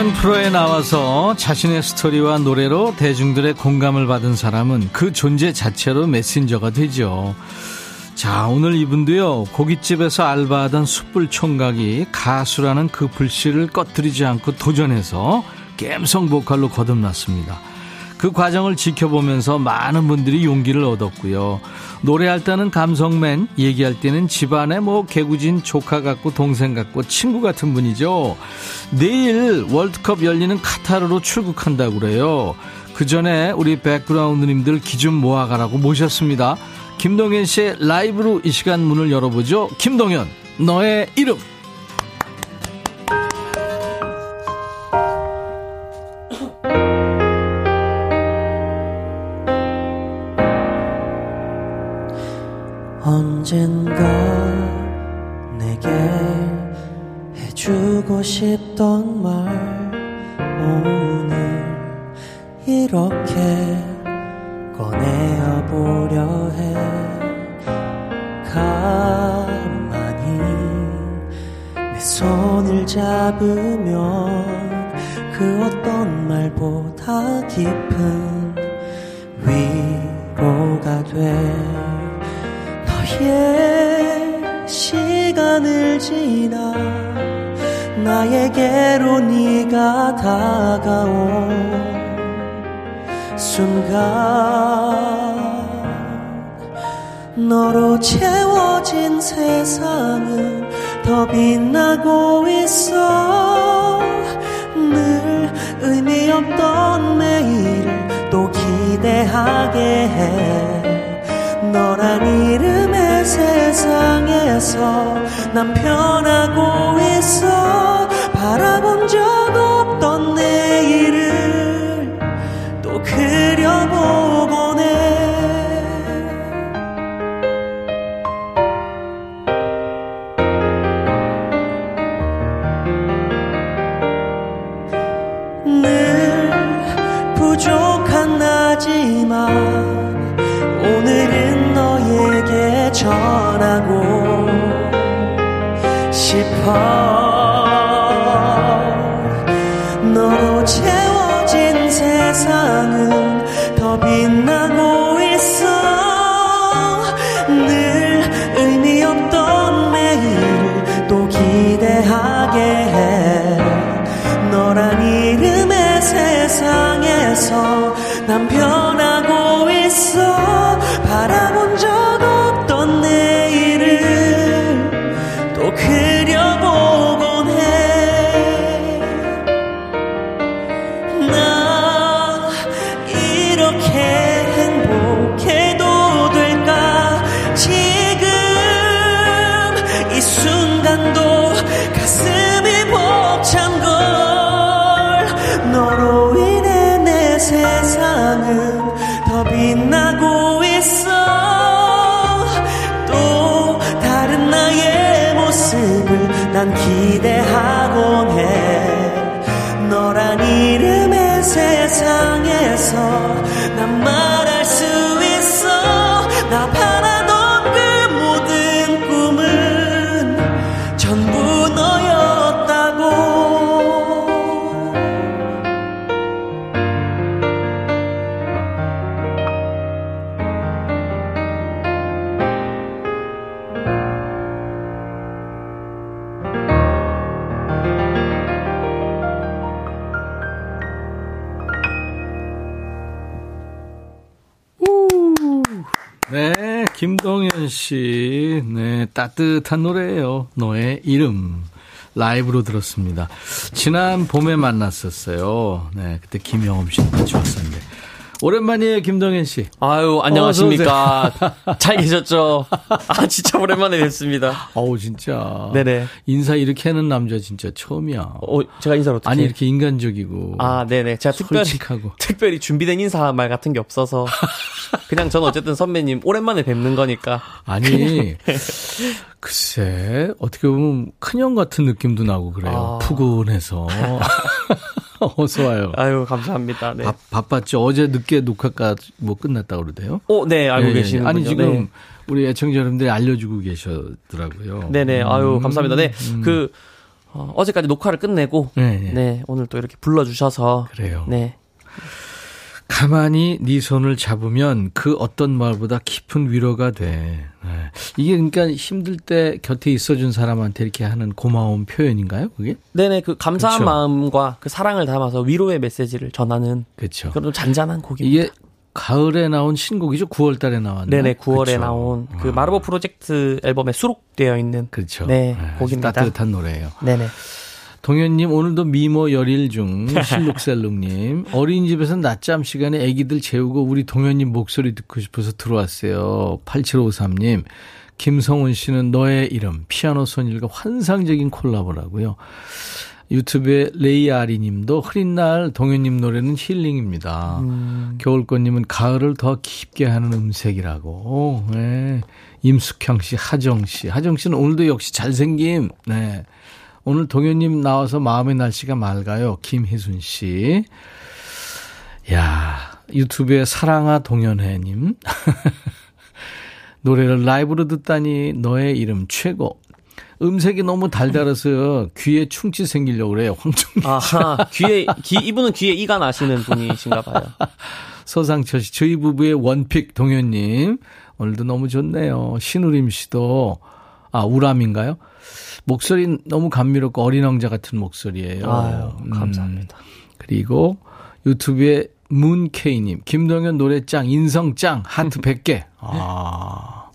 경연 프로에 나와서 자신의 스토리와 노래로 대중들의 공감을 받은 사람은 그 존재 자체로 메신저가 되죠. 자, 오늘 이분도요, 고깃집에서 알바하던 숯불 총각이 가수라는 그 불씨를 꺼뜨리지 않고 도전해서 갬성 보컬로 거듭났습니다. 그 과정을 지켜보면서 많은 분들이 용기를 얻었고요. 노래할 때는 감성맨, 얘기할 때는 집안에 뭐 개구진 조카 같고 동생 같고 친구 같은 분이죠. 내일 월드컵 열리는 카타르로 출국한다고 그래요. 그 전에 우리 백그라운드님들 기좀 모아가라고 모셨습니다. 김동현 씨의 라이브로 이 시간 문을 열어보죠. 김동현, 너의 이름. 언젠가 내게 해주고 싶던 말 오늘 이렇게 꺼내어 보려 해. 가만히 내 손을 잡으면 그 어떤 말보다 깊은 위로가 돼 시 시간을 지나 나에게로 네가 다가온 순간 너로 채워진 세상은 더 빛나고 있어. 늘 의미 없던 매일을 또 기대하게 해 너란 이름의 세상에서 난 편하고 있어. 바라본 적없 싶어 따뜻한 노래예요. 너의 이름. 라이브로 들었습니다. 지난 봄에 만났었어요. 네, 그때 김영엄 씨랑 같이 왔었는데. 오랜만이에요, 김동현 씨. 아유, 안녕하십니까. 잘 계셨죠? 아, 진짜 오랜만에 뵙습니다. 어우, 진짜. 네네. 인사 이렇게 하는 남자 진짜 처음이야. 어, 제가 인사를 어떻게. 아니, 이렇게 인간적이고. 아, 네네. 제가 특별히. 솔직하고. [LAUGHS] 특별히 준비된 인사 말 같은 게 없어서. 그냥 저는 어쨌든 선배님 오랜만에 뵙는 거니까. 아니, 글쎄, 어떻게 보면 큰형 같은 느낌도 나고 그래요. 아. 푸근해서. [LAUGHS] [LAUGHS] 어서 와요. 아유, 감사합니다. 네. 바, 바빴죠. 어제 늦게 녹화가 뭐 끝났다고 그러대요. 어, 네, 알고 예, 예. 계시는 아니, 지금 네. 우리 애청자 여러분들이 알려주고 계셨더라고요. 네네. 아유, 음, 감사합니다. 네. 음. 그, 어, 어제까지 녹화를 끝내고. 네, 네. 네. 오늘 또 이렇게 불러주셔서. 그래요. 네. 가만히 네 손을 잡으면 그 어떤 말보다 깊은 위로가 돼. 네. 이게 그러니까 힘들 때 곁에 있어준 사람한테 이렇게 하는 고마운 표현인가요? 그게? 네네. 그 감사한 그쵸. 마음과 그 사랑을 담아서 위로의 메시지를 전하는 그렇죠. 그런 좀 잔잔한 곡입니다. 이게 가을에 나온 신곡이죠. 9월 달에 나왔나요? 네네, 9월에 그쵸. 나온 그 아, 마르보 프로젝트 앨범에 수록되어 있는 그렇죠. 네, 아주 곡입니다. 따뜻한 노래예요. 네네. 동현님 오늘도 미모 열일 중 [LAUGHS] 실룩셀룩님 어린이집에서 낮잠 시간에 아기들 재우고 우리 동현님 목소리 듣고 싶어서 들어왔어요. 8753님 김성훈 씨는 너의 이름 피아노 소녀과 환상적인 콜라보라고요. 유튜브에 레이아리 님도 흐린 날 동현님 노래는 힐링입니다. 겨울꽃님은 가을을 더 깊게 하는 음색이라고. 네. 임숙형 씨, 하정 씨. 하정 씨는 오늘도 역시 잘생김. 네. 오늘 동현님 나와서 마음의 날씨가 맑아요. 김희순 씨. 야 유튜브에 사랑아 동현회님. [LAUGHS] 노래를 라이브로 듣다니 너의 이름 최고. 음색이 너무 달달해서 귀에 충치 생기려고 그래요. 황충 아하, 귀에, 귀, 이분은 귀에 이가 나시는 분이신가 봐요. [LAUGHS] 서상철 씨, 저희 부부의 원픽 동현님. 오늘도 너무 좋네요. 신우림 씨도, 아, 우람인가요? 목소리 너무 감미롭고 어린 왕자 같은 목소리예요. 아유, 음, 감사합니다. 그리고 유튜브에 문케이님, 김동현 노래 짱, 인성 짱, 하트 [LAUGHS] 100개. 아.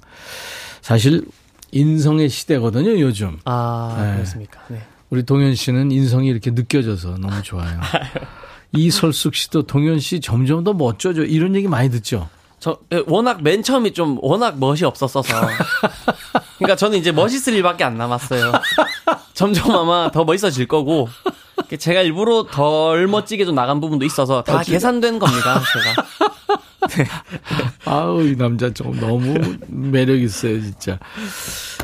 사실, 인성의 시대거든요, 요즘. 아, 네. 그렇습니까? 네. 우리 동현 씨는 인성이 이렇게 느껴져서 너무 좋아요. [LAUGHS] 이설숙 씨도 동현 씨 점점 더 멋져져. 이런 얘기 많이 듣죠? 저 예, 워낙 맨 처음이 좀 워낙 멋이 없었어서 [LAUGHS] 그러니까 저는 이제 멋있을 일밖에 안 남았어요. 점점 아마 더 멋있어질 거고 제가 일부러 덜 멋지게 좀 나간 부분도 있어서 다 계산된 겁니다. 제가 [LAUGHS] 아우, 이 남자 좀 너무 매력 있어요, 진짜.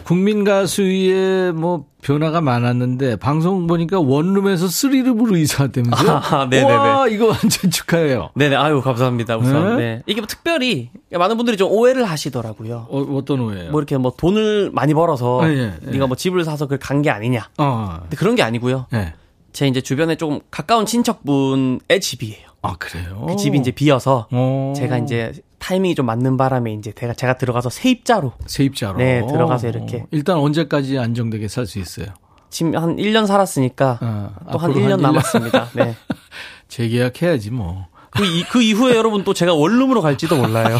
국민 가수의 뭐 변화가 많았는데 방송 보니까 원룸에서 쓰리룸으로 이사되면서요. 아, 네네네. 와, 이거 완전 축하해요. 네네 아유 감사합니다 우선 네? 네. 이게 뭐 특별히 많은 분들이 좀 오해를 하시더라고요. 어, 어떤 오해예요? 뭐 이렇게 뭐 돈을 많이 벌어서 아, 예, 예. 네가 뭐 집을 사서 그걸 간 게 아니냐. 어, 근데 그런 게 아니고요. 네. 제 이제 주변에 조금 가까운 친척분의 집이에요. 아, 그래요? 그 집이 이제 비어서 어. 제가 이제 타이밍이 좀 맞는 바람에 이제 제가 제가 들어가서 세입자로 세입자로. 네, 들어가서 이렇게. 일단 언제까지 안정되게 살 수 있어요? 지금 한 1년 살았으니까 어, 또한 앞으로 1년 한 1년. 남았습니다. 네. [LAUGHS] 재계약해야지 뭐. 그, 이, 그 이후에 여러분 또 제가 원룸으로 갈지도 몰라요.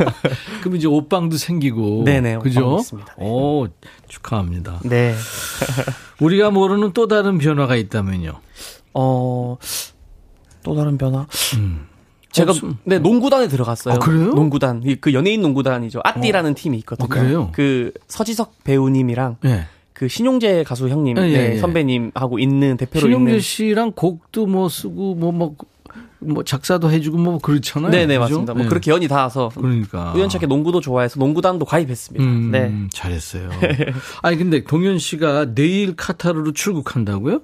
[LAUGHS] 그럼 이제 옷방도 생기고. 네네, 그죠? 있습니다. 네. 오, 축하합니다. 네. 우리가 모르는 또 다른 변화가 있다면요. 어, 또 다른 변화? 제가, 없음. 네, 농구단에 들어갔어요. 아, 그래요? 농구단. 이- 그 연예인 농구단이죠. 아띠라는 팀이 있거든요. 어, 그래요? 그 서지석 배우님이랑 네. 그 신용재 가수 형님, 예, 예, 네, 예. 선배님하고 있는 대표로 신용재. 씨랑 곡도 뭐 쓰고 뭐, 뭐, 뭐 작사도 해주고 뭐 그렇잖아요. 네네, 그죠? 맞습니다. 뭐 네. 그렇게 연이 닿아서 그러니까. 우연찮게 농구도 좋아해서 농구단도 가입했습니다. 음, 네. 잘했어요. [LAUGHS] 아니 근데 동현 씨가 내일 카타르로 출국한다고요?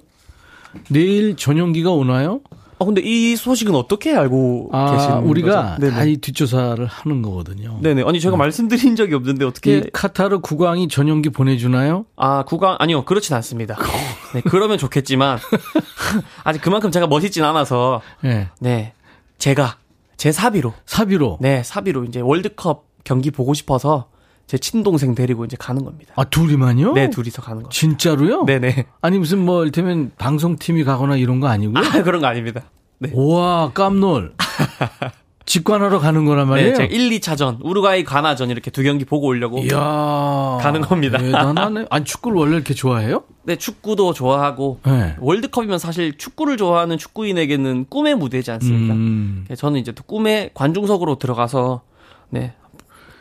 내일 전용기가 오나요? 아 근데 이 소식은 어떻게 알고 아, 계시는 우리가 거죠? 다이 뒷조사를 하는 거거든요. 네네. 아니 제가 말씀드린 적이 없는데 이 어떻게 카타르 국왕이 전용기 보내주나요? 아 구강 아니요 그렇진 않습니다. [LAUGHS] 네 그러면 좋겠지만 [LAUGHS] 아직 그만큼 제가 멋있진 않아서 네. 네 제가 제 사비로 사비로. 네 사비로 이제 월드컵 경기 보고 싶어서 제 친동생 데리고 이제 가는 겁니다. 아 둘이만요? 네 둘이서 가는 거. 진짜로요? 네네. 아니 무슨 뭐 이를테면 방송팀이 가거나 이런 거 아니고요? 아 그런 거 아닙니다. 네. 우와 깜놀. [LAUGHS] 직관하러 가는 거란 말이에요? 네, 제가 1, 2차전, 우루과이 가나전 이렇게 두 경기 보고 오려고. 이야. 가는 겁니다. 대단하네. [LAUGHS] 아니 축구를 원래 이렇게 좋아해요? 네, 축구도 좋아하고 네. 월드컵이면 사실 축구를 좋아하는 축구인에게는 꿈의 무대지 않습니까? 음. 네, 저는 이제 또 꿈의 관중석으로 들어가서 네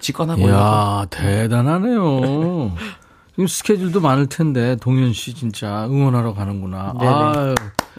직관하고. 이야 대단하네요. [LAUGHS] 지금 스케줄도 많을 텐데 동현 씨 진짜 응원하러 가는구나. 네네. 아유.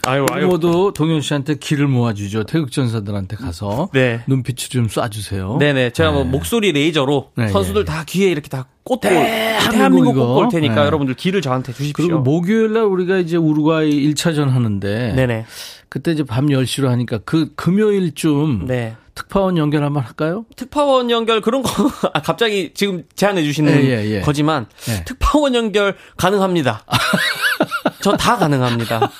아유 우리 모두 동현 씨한테 기를 모아주죠. 태극전사들한테 가서 네. 눈빛을 좀 쏴주세요. 네네. 제가 뭐 목소리 레이저로 네, 선수들 예, 다 귀에 이렇게 다 꽂고 대한민국. 꽂고 올 테니까 네. 여러분들 기를 저한테 주십시오. 그리고 목요일 날 우리가 이제 우루과이 1차전 하는데 네네. 그때 이제 밤 10시로 하니까 그 금요일쯤 네. 특파원 연결 한번 할까요? 특파원 연결 그런 거 [LAUGHS] 아, 갑자기 지금 제안해 주시는 예, 예, 예. 거지만 예. 특파원 연결 가능합니다. [LAUGHS] 저 다 가능합니다.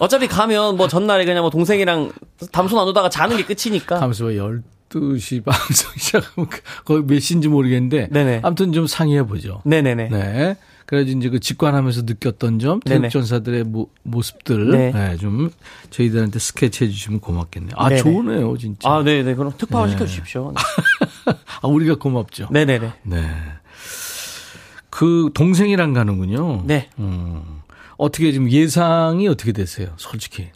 어차피 가면 뭐 전날에 그냥 뭐 동생이랑 담소 나누다가 자는 게 끝이니까. 하면서 12시 방송 시작하면 그- 거의 몇 시인지 모르겠는데 네네. 아무튼 좀 상의해 보죠. 네네네. 네. 그래서 이제 그 직관하면서 느꼈던 점, 네네. 태극 전사들의 모, 모습들, 네. 네, 좀 저희들한테 스케치 해 주시면 고맙겠네요. 아, 네네. 좋으네요, 진짜. 아, 네 네. 그럼 특파원 네. 시켜 주십시오. [LAUGHS] 아, 우리가 고맙죠. 네 네 네. 네. 그 동생이랑 가는군요. 네. 음. 어떻게 지금 예상이 어떻게 되세요? 솔직히.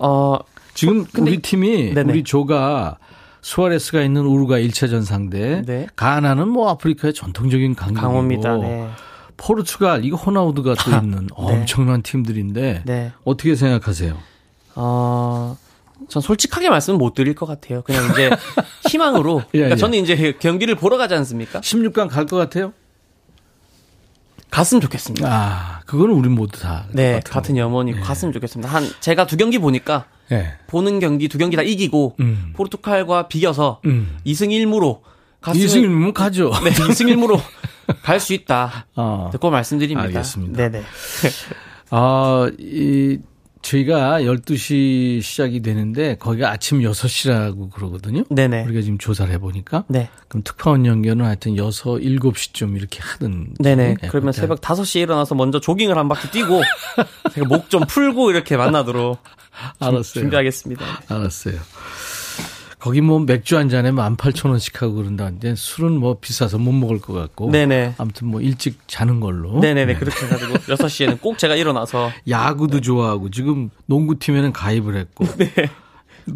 어, 지금 근데 우리 팀이 네네. 우리 조가 수아레스가 있는 우루과 1차전 상대, 네. 가나는 뭐 아프리카의 전통적인 강국이고 강호입니다. 네. 포르투갈 이거 호나우드가 또 [LAUGHS] 있는 엄청난 팀들인데 네. 어떻게 생각하세요? 어, 전 솔직하게 말씀 못 드릴 것 같아요. 그냥 이제 [LAUGHS] 희망으로. 예, 그러니까 예. 저는 이제 경기를 보러 가지 않습니까? 16강 갈 것 같아요? 갔으면 좋겠습니다. 아, 그거는 우리 모두 다. 네, 같은 같은 거. 염원이 갔으면 좋겠습니다. 한 제가 두 경기 보니까 네. 보는 경기 두 경기 다 이기고 음. 포르투갈과 비겨서 음. 2승 1무로 갔으면 이승일이면 가죠. 네, [LAUGHS] 2승 1무로 갈 수 있다. 어. 듣고 말씀드립니다. 알겠습니다. 네네. 아, [LAUGHS] 이 저희가 12시 시작이 되는데 거기가 아침 6시라고 그러거든요. 네네. 우리가 지금 조사를 해보니까. 네. 그럼 특파원 연결은 하여튼 6, 7시쯤 이렇게 하든. 네네. 네, 그러면 새벽 5시에 일어나서 먼저 조깅을 한 바퀴 뛰고 [LAUGHS] 제가 목 좀 풀고 이렇게 만나도록 알았어요. 준비하겠습니다. 알았어요. 거기 뭐 맥주 한 잔에 18,000원씩 하고 그런다는데 술은 뭐 비싸서 못 먹을 것 같고. 네네. 아무튼 뭐 일찍 자는 걸로. 네네네. 그렇게 해가지고 6시에는 꼭 제가 일어나서 [LAUGHS] 야구도 좋아하고 지금 농구팀에는 가입을 했고. [LAUGHS] 네.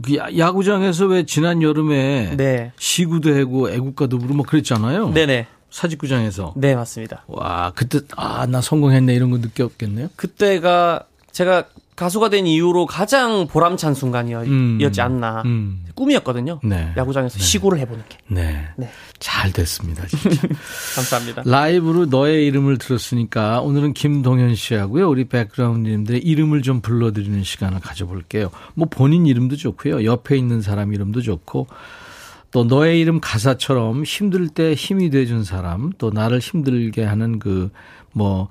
그 야- 야구장에서 왜 지난 여름에 네. 시구도 하고 애국가도 부르고 뭐 그랬잖아요. 네네. 사직구장에서. 네, 맞습니다. 와, 그때 아, 나 성공했네 이런 거 느꼈겠네요. 그때가 제가 가수가 된 이후로 가장 보람찬 순간이었지 음. 않나. 음. 꿈이었거든요. 네. 야구장에서 시구를 해보는 게. 네. 네. 잘 됐습니다, 진짜. [LAUGHS] 감사합니다. 라이브로 너의 이름을 들었으니까 오늘은 김동현 씨하고요. 우리 백그라운드님들의 이름을 좀 불러드리는 시간을 가져볼게요. 뭐 본인 이름도 좋고요. 옆에 있는 사람 이름도 좋고 또 너의 이름 가사처럼 힘들 때 힘이 돼준 사람 또 나를 힘들게 하는 그 뭐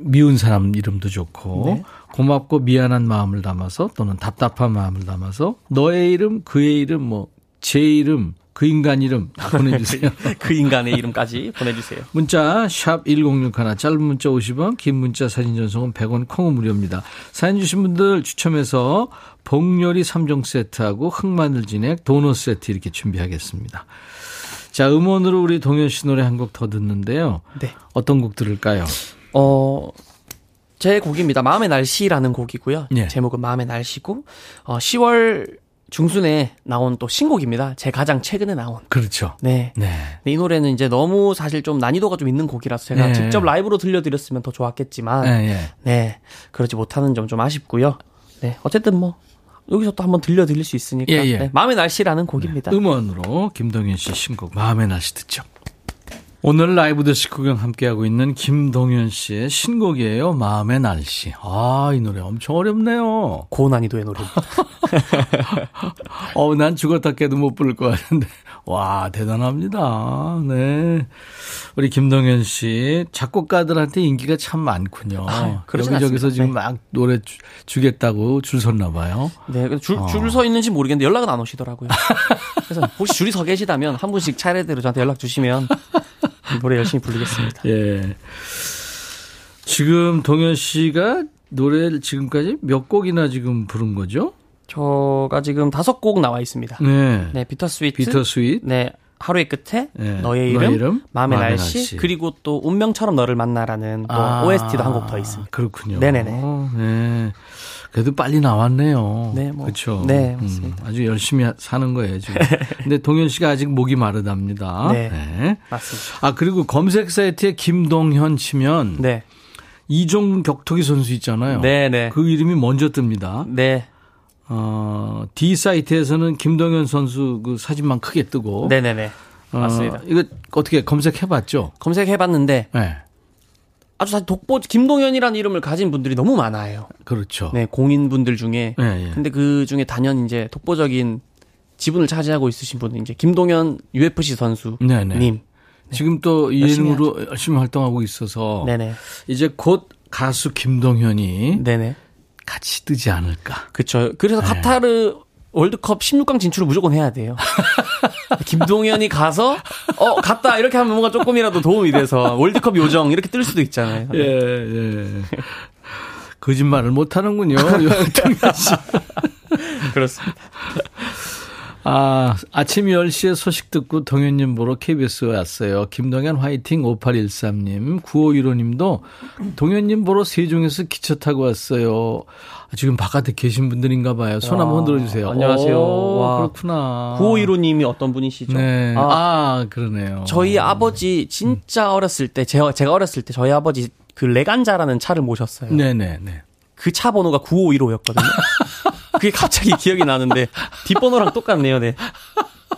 미운 사람 이름도 좋고 네. 고맙고 미안한 마음을 담아서 또는 답답한 마음을 담아서 너의 이름 그의 이름 뭐 제 이름 그 인간 이름 다 보내주세요. [LAUGHS] 그 인간의 이름까지 보내주세요. 문자 샵 1061 짧은 문자 50원 긴 문자 사진 전송은 100원 콩은 무료입니다. 사연 주신 분들 추첨해서 복요리 3종 세트하고 흑마늘 진액 도넛 세트 이렇게 준비하겠습니다. 자 음원으로 우리 동현 씨 노래 한 곡 더 듣는데요. 네. 어떤 곡 들을까요? 어, 제 곡입니다. 마음의 날씨라는 곡이고요. 예. 제목은 마음의 날씨고, 어, 10월 중순에 나온 또 신곡입니다. 제 가장 최근에 나온. 그렇죠. 네. 네. 이 노래는 이제 너무 사실 좀 난이도가 좀 있는 곡이라서 제가 네. 직접 라이브로 들려드렸으면 더 좋았겠지만, 예, 예. 네. 그러지 못하는 점 좀 아쉽고요. 네. 어쨌든 뭐, 여기서 또 한번 들려드릴 수 있으니까. 예, 예. 네, 마음의 날씨라는 곡입니다. 음원으로 김동현 씨 신곡 마음의 날씨 듣죠. 오늘 라이브 더시 구경 함께하고 있는 김동현 씨의 신곡이에요. 마음의 날씨. 아, 이 노래 엄청 어렵네요. 고난이도의 노래. [LAUGHS] 어, 난 죽었다 깨도 못 부를 것 같은데. 와, 대단합니다. 네. 우리 김동현 씨, 작곡가들한테 인기가 참 많군요. 그러진 여기저기서. 지금 네. 막 노래 주, 겠다고 줄 섰나 봐요. 네, 어. 줄서 있는지 모르겠는데 연락은 안 오시더라고요. 그래서 혹시 줄이 서 계시다면 한 분씩 차례대로 저한테 연락 주시면 노래 열심히 부르겠습니다. 예. 지금 동현 씨가 노래를 지금까지 몇 곡이나 지금 부른 거죠? 저가 지금 다섯 곡 나와 있습니다. 네. 네, Bitter Sweet. Bitter Sweet. 네, 하루의 끝에 네, 너의 이름, 너의 이름, 마음의, 마음의 날씨, 날씨. 그리고 또 운명처럼 너를 만나라는 또 아, OST도 한 곡 더 있습니다. 그렇군요. 네네네. 네. 그래도 빨리 나왔네요. 네, 뭐. 그렇죠. 네, 맞습니다. 아주 열심히 하- 사는 거예요, 지금. 근데 동현 씨가 아직 목이 마르답니다. 네. 맞습니다. 아, 그리고 검색 사이트에 김동현 치면 네, 이종 격투기 선수 있잖아요. 네, 네, 그 이름이 먼저 뜹니다. 네, 어, D 사이트에서는 김동현 선수 그 사진만 크게 뜨고. 네, 네, 네. 어, 맞습니다. 이거 어떻게 검색해봤죠? 검색해봤는데 네. 아주 사실 독보 김동현이라는 이름을 가진 분들이 너무 많아요. 그렇죠. 네, 공인분들 중에. 네, 예. 근데 그 중에 단연 이제 독보적인 지분을 차지하고 있으신 분은 이제 김동현 UFC 선수님. 네, 네. 지금 또이 열심히 이름으로 열심히 활동하고 있어서 네네. 이제 곧 가수 김동현이 네네. 같이 뜨지 않을까. 그쵸. 그래서 네. 카타르 월드컵 16강 진출을 무조건 해야 돼요. [LAUGHS] 김동현이 가서, 어, 갔다. 이렇게 하면 뭔가 조금이라도 도움이 돼서 월드컵 요정 이렇게 뜰 수도 있잖아요. 예, 예. 거짓말을 못 하는군요. [LAUGHS] 그렇습니다. 아, 아침 10시에 소식 듣고 동현님 보러 KBS 왔어요. 김동현 화이팅 5813님, 9515님도 동현님 보러 세종에서 기차 타고 왔어요. 아, 지금 바깥에 계신 분들인가 봐요. 손 한번 흔들어 주세요. 안녕하세요. 오, 와. 그렇구나. 9515님이 어떤 분이시죠? 네. 아, 아, 그러네요. 저희 아버지 진짜 어렸을 때, 제가, 제가 어렸을 때 저희 아버지 그 레간자라는 차를 모셨어요. 네네, 네. 그 차 번호가 9515였거든요. [LAUGHS] 그게 갑자기 기억이 나는데 뒷번호랑 똑같네요. 네.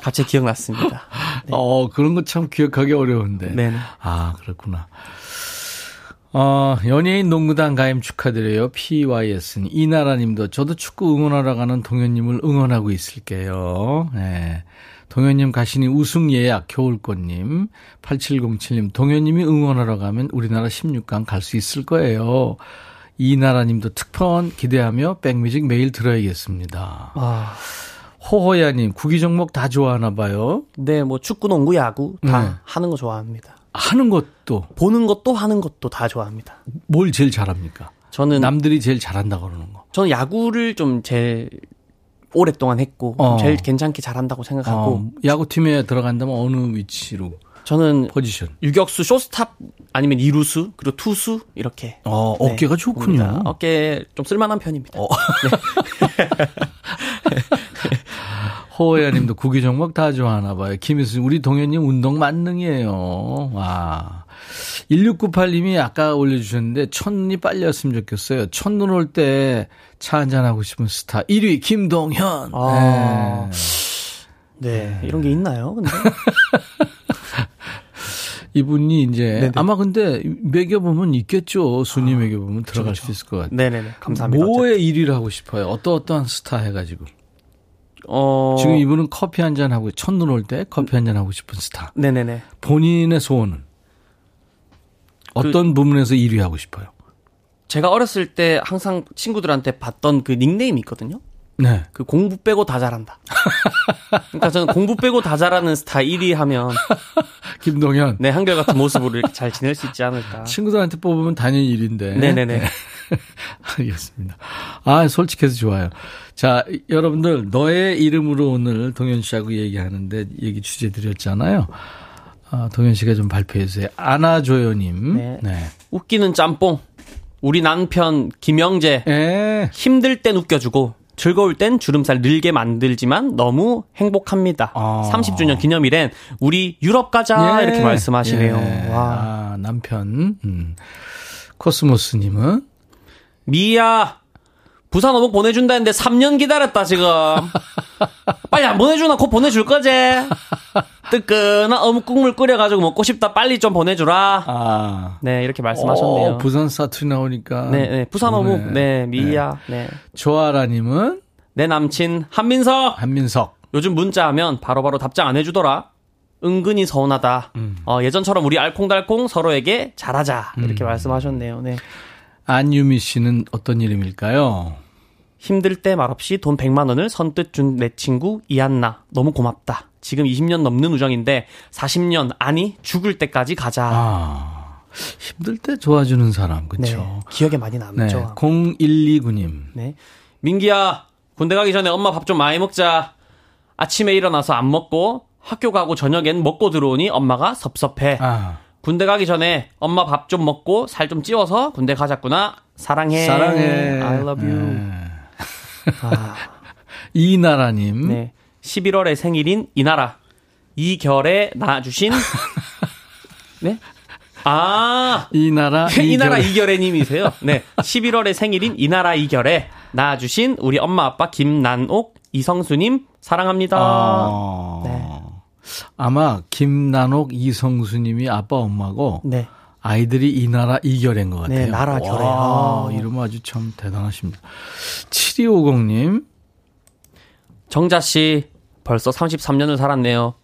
갑자기 기억났습니다. 어, 그런 거 참 기억하기 어려운데. 네네. 아, 그렇구나. 어, 연예인 농구단 가임 축하드려요. PYS는. 이나라 님도 저도 축구 응원하러 가는 동현님을 응원하고 있을게요. 네. 동현님 가시니 우승 예약 겨울꽃님. 8707님, 동현님이 응원하러 가면 우리나라 16강 갈 수 있을 거예요. 이나라님도 특파원 기대하며 백뮤직 매일 들어야겠습니다. 아, 호호야님 구기 종목 다 좋아하나 봐요. 네, 뭐 축구, 농구, 야구 다 네. 하는 거 좋아합니다. 하는 것도 보는 것도 하는 것도 다 좋아합니다. 뭘 제일 잘합니까? 저는 남들이 제일 잘한다 그러는 거. 저는 야구를 좀 제일 오랫동안 했고 어. 제일 괜찮게 잘한다고 생각하고 어, 야구팀에 들어간다면 어느 위치로 저는 포지션? 유격수 쇼스탑 아니면 이루수 그리고 투수 이렇게 어, 네, 어깨가 좋군요. 봅니다. 어깨 좀 쓸만한 편입니다. [LAUGHS] 호야님도 구기 종목 다 좋아하나 봐요. 김희수님, 우리 동현님 운동 만능이에요. 와. 1698님이 아까 올려주셨는데, 첫눈이 빨리 왔으면 좋겠어요. 첫눈 올 때 차 한잔하고 싶은 스타. 1위, 김동현. 아. 네. 네, 이런 게 있나요? 근데 [LAUGHS] 이분이 이제, 네네. 아마 근데 매겨 보면 있겠죠. 순위 매겨 보면 들어갈 수 있을 것 같아요. 네네네 감사합니다. 뭐에 1위를 하고 싶어요? 어떠 어떠한 스타 해가지고. 어 지금 이분은 커피 한 잔 하고, 첫눈 올 때 커피 한 잔 하고 싶은 스타. 네네네 본인의 소원은? 어떤 부분에서 1위 하고 싶어요? 제가 어렸을 때 항상 친구들한테 봤던 그 닉네임이 있거든요. 네. 그 공부 빼고 다 잘한다. 그러니까 저는 공부 빼고 다 잘하는 스타 1위 하면 [LAUGHS] 김동현. 네 한결같은 모습으로 이렇게 잘 지낼 수 있지 않을까. 친구들한테 뽑으면 당연히 1위인데. 네네 네. [LAUGHS] 알겠습니다. 아, 솔직해서 좋아요. 자, 여러분들, 너의 이름으로 오늘 동현 씨하고 얘기하는데 얘기 주제 드렸잖아요. 아, 동현 씨가 좀 발표해 주세요. 아나조요님. 네. 네. 웃기는 짬뽕. 우리 남편 김영재 에, 힘들 땐 웃겨주고 즐거울 땐 주름살 늘게 만들지만 너무 행복합니다. 아. 30주년 기념일엔 우리 유럽 가자 예. 이렇게 말씀하시네요. 예. 와. 아, 남편. 음. 코스모스님은 미야 부산 어묵 보내준다는데 3년 기다렸다 지금. [LAUGHS] 빨리 안 보내주나 곧 보내줄 거지. 뜨끈한 어묵 국물 끓여가지고 먹고 싶다 빨리 좀 보내주라. 아. 네 이렇게 말씀하셨네요. 어, 부산 사투리 나오니까. 네, 네 부산 어묵 오네. 네 미야 네. 조아라님은 내 남친 한민석 한민석. 요즘 문자하면 바로바로 답장 안 해주더라. 은근히 서운하다. 음. 어, 예전처럼 우리 알콩달콩 서로에게 잘하자. 이렇게 음. 말씀하셨네요. 네. 안유미 씨는 어떤 이름일까요? 힘들 때 말없이 돈 100만 원을 선뜻 준 내 친구 이한나. 너무 고맙다. 지금 20년 넘는 우정인데 40년 아니 죽을 때까지 가자. 아, 힘들 때 도와주는 사람, 네. 그렇죠. 기억에 많이 네. 남죠. 0129님. 네. 민기야, 군대 가기 전에 엄마 밥 좀 많이 먹자. 아침에 일어나서 안 먹고 학교 가고 저녁엔 먹고 들어오니 엄마가 섭섭해. 아, 군대 가기 전에 엄마 밥 좀 먹고 살 좀 찌워서 군대 가자꾸나. 사랑해. 사랑해. I love you. 네. 아, [LAUGHS] 이나라님. 네. 11월에 생일인 이나라. 이결에 낳아주신. [LAUGHS] 네? 아, 이나라. [LAUGHS] 이나라 이결. 이결애님이세요. 네. 11월에 생일인 이나라 이결애 낳아주신 우리 엄마 아빠 김난옥 이성수님 사랑합니다. 아, 네. 아마 김난옥 이성수님이 아빠 엄마고 네. 아이들이 이 나라 이결인 것 같아요. 네, 나라 결애. 와, 아. 이름 아주 참 대단하십니다. 7250님. 정자 씨 벌써 33년을 살았네요.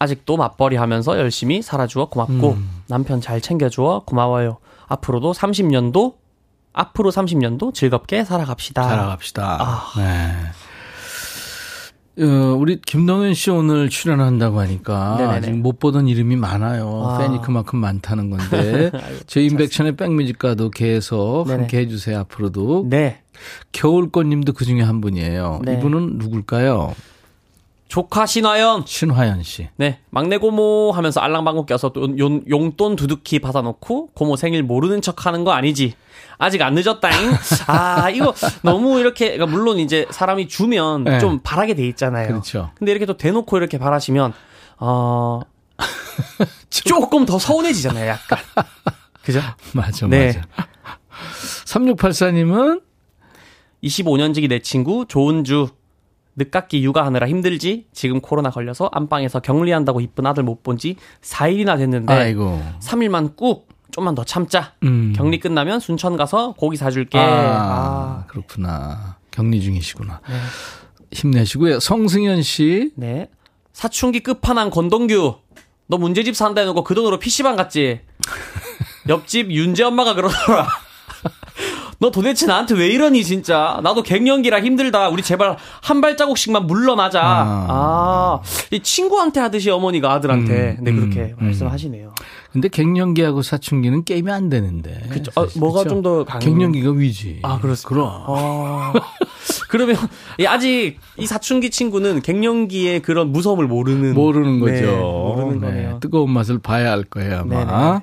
아직도 맞벌이 하면서 열심히 살아주어 고맙고 음. 남편 잘 챙겨주어 고마워요. 앞으로도 30년도 앞으로 30년도 즐겁게 살아갑시다. 살아갑시다. 아. 네. 어, 우리 김동현 씨 오늘 출연한다고 하니까 네네네. 지금 못 보던 이름이 많아요. 아. 팬이 그만큼 많다는 건데 [LAUGHS] 저희 인백션의 백뮤직과도 계속 네네. 함께 해주세요. 앞으로도 네. 겨울꽃님도 그 중에 한 분이에요. 네. 이분은 누굴까요? 조카 신화연. 신화연 씨. 네, 막내 고모 하면서 알랑방구 껴서 또 용, 용돈 두둑히 받아놓고 고모 생일 모르는 척 하는 거 아니지? 아직 안 늦었다잉? [LAUGHS] 아, 이거 너무 이렇게, 그러니까 물론 이제 사람이 주면 네. 좀 바라게 돼 있잖아요. 그렇죠. 근데 이렇게 또 대놓고 이렇게 바라시면, 어, [LAUGHS] 조금 더 서운해지잖아요, 약간. 그죠? [LAUGHS] 맞아, 네. 맞아. 3684님은 25년지기 내 친구 조은주. 늦깎이 육아하느라 힘들지? 지금 코로나 걸려서 안방에서 격리한다고 이쁜 아들 못 본지 4일이나 됐는데 아이고. 3일만 꾹 좀만 더 참자. 음. 격리 끝나면 순천 가서 고기 사줄게. 아, 아, 그렇구나. 격리 중이시구나. 힘내시고요. 성승현 씨. 네. 사춘기 끝판왕 권동규. 너 문제집 산다 해놓고 그 돈으로 PC방 갔지? [LAUGHS] 옆집 윤재 엄마가 그러더라. [LAUGHS] 너 도대체 나한테 왜 이러니 진짜 나도 갱년기라 힘들다 우리 제발 한 발자국씩만 물러나자 아. 아이 친구한테 하듯이 어머니가 아들한테 음, 네 그렇게 음, 말씀하시네요 근데 갱년기하고 사춘기는 게임이 안 되는데. 그쵸. 아, 뭐가 그쵸? 좀더 강해요? 갱년기가 위지. 아, 그렇습니까? 그럼. 아. [LAUGHS] 그러면 이 아직 이 사춘기 친구는 갱년기의 그런 무서움을 모르는 모르는 거죠. 네, 모르는 네, 거네요. 뜨거운 맛을 봐야 할 거예요, 아마. 네네.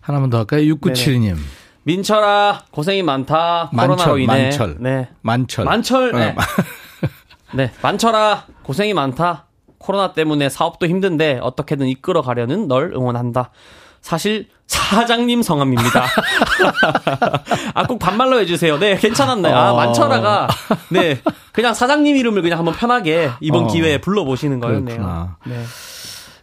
하나만 더 할까요? 6972님. 민철아 고생이 많다 코로나로 만철, 인해 만철. 네 만철. 만철 네. 어, [LAUGHS] 네 만철아 고생이 많다 코로나 때문에 사업도 힘든데 어떻게든 이끌어 가려는 널 응원한다 사실 사장님 성함입니다. [LAUGHS] 아, 꼭 반말로 해주세요. 네, 괜찮았나요? 아, 어. 만철아가, 네, 그냥 사장님 이름을 그냥 한번 편하게 이번 어. 기회에 불러보시는 거였네요. 그렇구나. 네.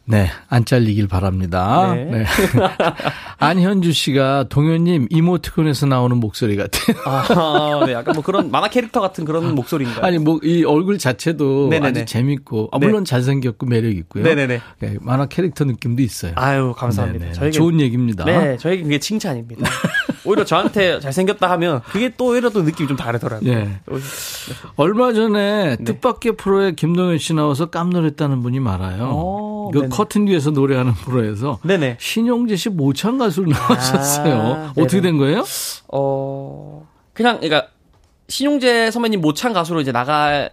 네, 안 잘리길 바랍니다. 네. 네. [LAUGHS] 안현주 씨가 동현님 이모티콘에서 나오는 목소리 같아요. 아, 네, 약간 뭐 그런 만화 캐릭터 같은 그런 목소리인가요? 아니 뭐 이 얼굴 자체도 네네네. 아주 재밌고 아, 네. 물론 잘생겼고 매력 있고요. 네네네. 네, 만화 캐릭터 느낌도 있어요. 아유, 감사합니다. 저에게 좋은 얘기입니다. 네, 저에게 그게 칭찬입니다. [LAUGHS] 오히려 저한테 잘생겼다 하면 그게 또 오히려 또 느낌이 좀 다르더라고요. 예. 얼마 전에 뜻밖의 프로에 김동현 씨 나와서 깜놀했다는 분이 많아요. 오, 그 네네. 커튼 뒤에서 노래하는 프로에서 네네. 신용재 씨 모창 가수로 나오셨어요. 아, 어떻게. 된 거예요? 어, 그냥, 그러니까, 신용재 선배님 모창 가수로 이제 나가,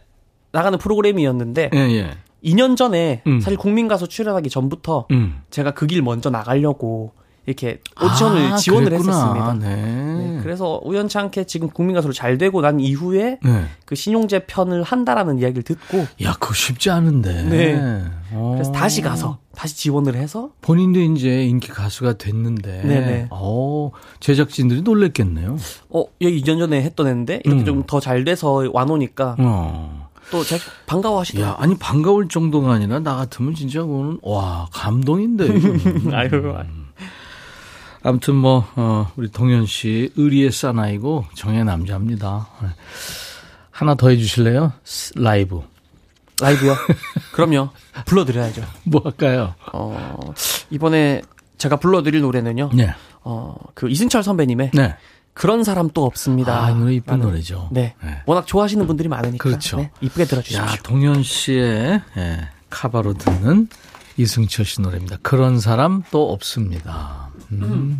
나가는 프로그램이었는데, 예, 예. 2년 전에, 음. 사실 국민 가수 출연하기 전부터, 음. 제가 그 길 먼저 나가려고, 이렇게 오디션을 아, 지원을 그랬구나. 했었습니다. 네. 네, 그래서 우연치 않게 지금 국민가수로 잘 되고 난 이후에, 네. 그 신용재 편을 한다라는 이야기를 듣고, 야, 그거 쉽지 않은데. 네. 어. 그래서 다시 가서, 다시 지원을 해서, 본인도 이제 인기 가수가 됐는데. 네네. 어, 제작진들이 놀랬겠네요. 어, 여기 2년 전에 했던 애인데, 이렇게 음. 좀더 잘 돼서 와놓으니까, 어. 또 제가 반가워하시더라고요. 야, 아니, 반가울 정도가 아니라, 나 같으면 진짜 그거는, 와, 감동인데. 이거는. [LAUGHS] 아유, 아무튼 뭐, 어, 우리 동현 씨, 의리의 사나이고, 정의 남자입니다. 네. 하나 더 해주실래요? 스- 라이브. 라이브요? [LAUGHS] 그럼요. 불러드려야죠. 뭐 할까요? 어, 이번에 제가 불러드릴 노래는요. 네. 어, 그 이승철 선배님의 네. 그런 사람 또 없습니다. 아, 이 노래 이쁜 노래죠. 네. 네. 워낙 좋아하시는 분들이 많으니까. 그렇죠. 네, 이쁘게 들어주십시오. 야, 동현 씨의 예, 카바로 듣는 이승철 씨 노래입니다. 그런 사람 또 없습니다. 음.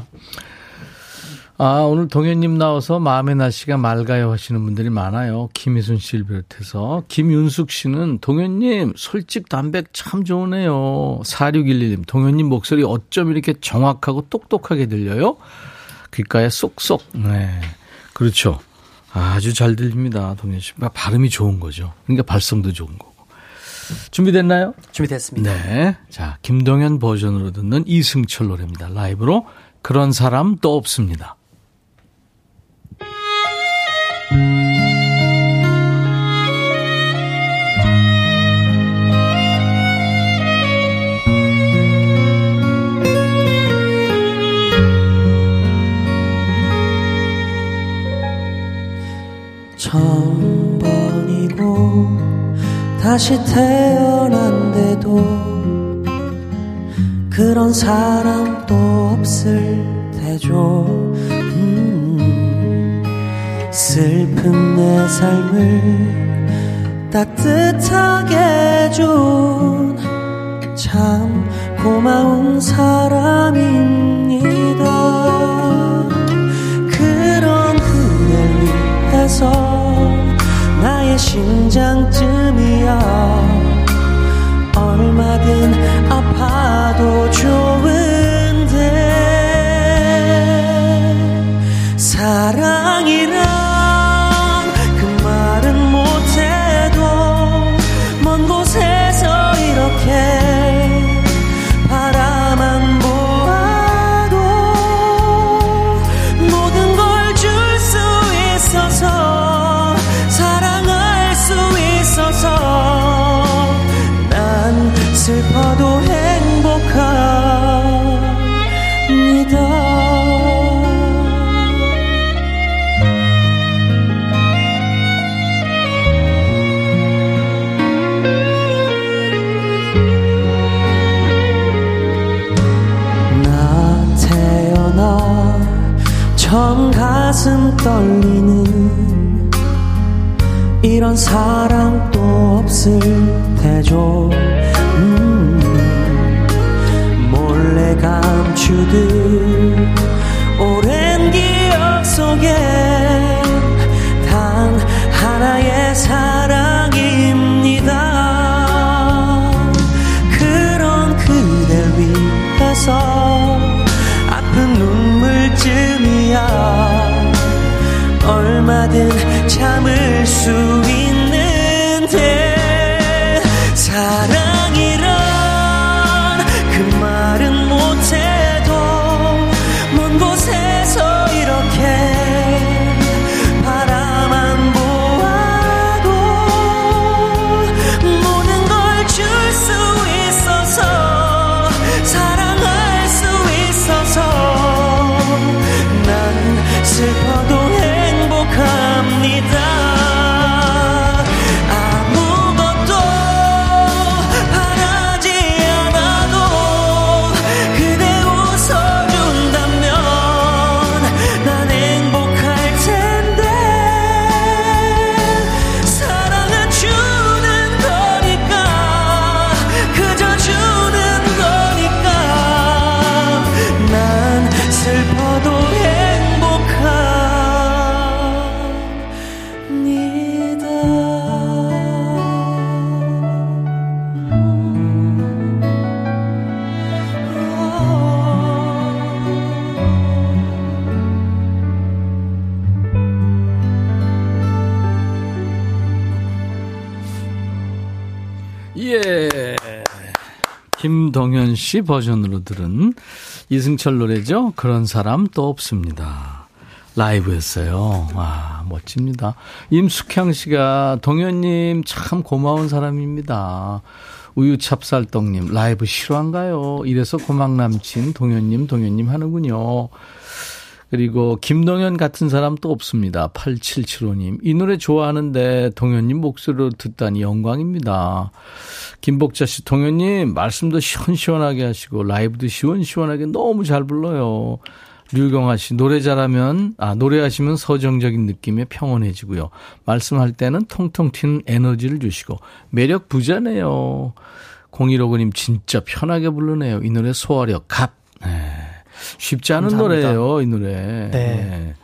아, 오늘 동현님 나와서 마음의 날씨가 맑아요 하시는 분들이 많아요. 김희순 씨를 비롯해서. 김윤숙 씨는 동현님 솔직 담백 참 좋으네요. 4611님, 동현님 목소리 어쩜 이렇게 정확하고 똑똑하게 들려요? 귓가에 쏙쏙. 네. 그렇죠. 아주 잘 들립니다. 동현 씨. 그러니까 발음이 좋은 거죠. 그러니까 발성도 좋은 거고. 준비됐나요? 준비됐습니다. 네. 자, 김동현 버전으로 듣는 이승철 노래입니다. 라이브로 그런 사람 또 없습니다. 천 다시 태어난데도 그런 사람도 없을 테죠. 음, 슬픈 내 삶을 따뜻하게 해준 참 고마운 사람입니다. 그런 그댈 위해서 심장쯤이야. 얼마든 아파도 좋은데 사랑 이런 사랑 또 없을 테죠. 음, 몰래 감추듯 버전으로 들은 이승철 노래죠. 그런 사람 또 없습니다. 라이브였어요. 와, 멋집니다. 임숙향 씨가 동현님 참 고마운 사람입니다. 우유찹쌀떡님, 라이브 실화인가요? 이래서 고막 남친 동현님, 동현님 하는군요. 그리고 김동현 같은 사람 또 없습니다. 8775님. 이 노래 좋아하는데 동현님 목소리로 듣다니 영광입니다. 김복자 씨, 동현님 말씀도 시원시원하게 하시고 라이브도 시원시원하게 너무 잘 불러요. 류경아 씨, 노래 잘하면, 아, 노래하시면 서정적인 느낌에 평온해지고요. 말씀할 때는 통통 튀는 에너지를 주시고, 매력 부자네요. 0159님, 진짜 편하게 부르네요. 이 노래 소화력, 갑. 네. 쉽지 않은 감사합니다. 노래예요, 이 노래. 네.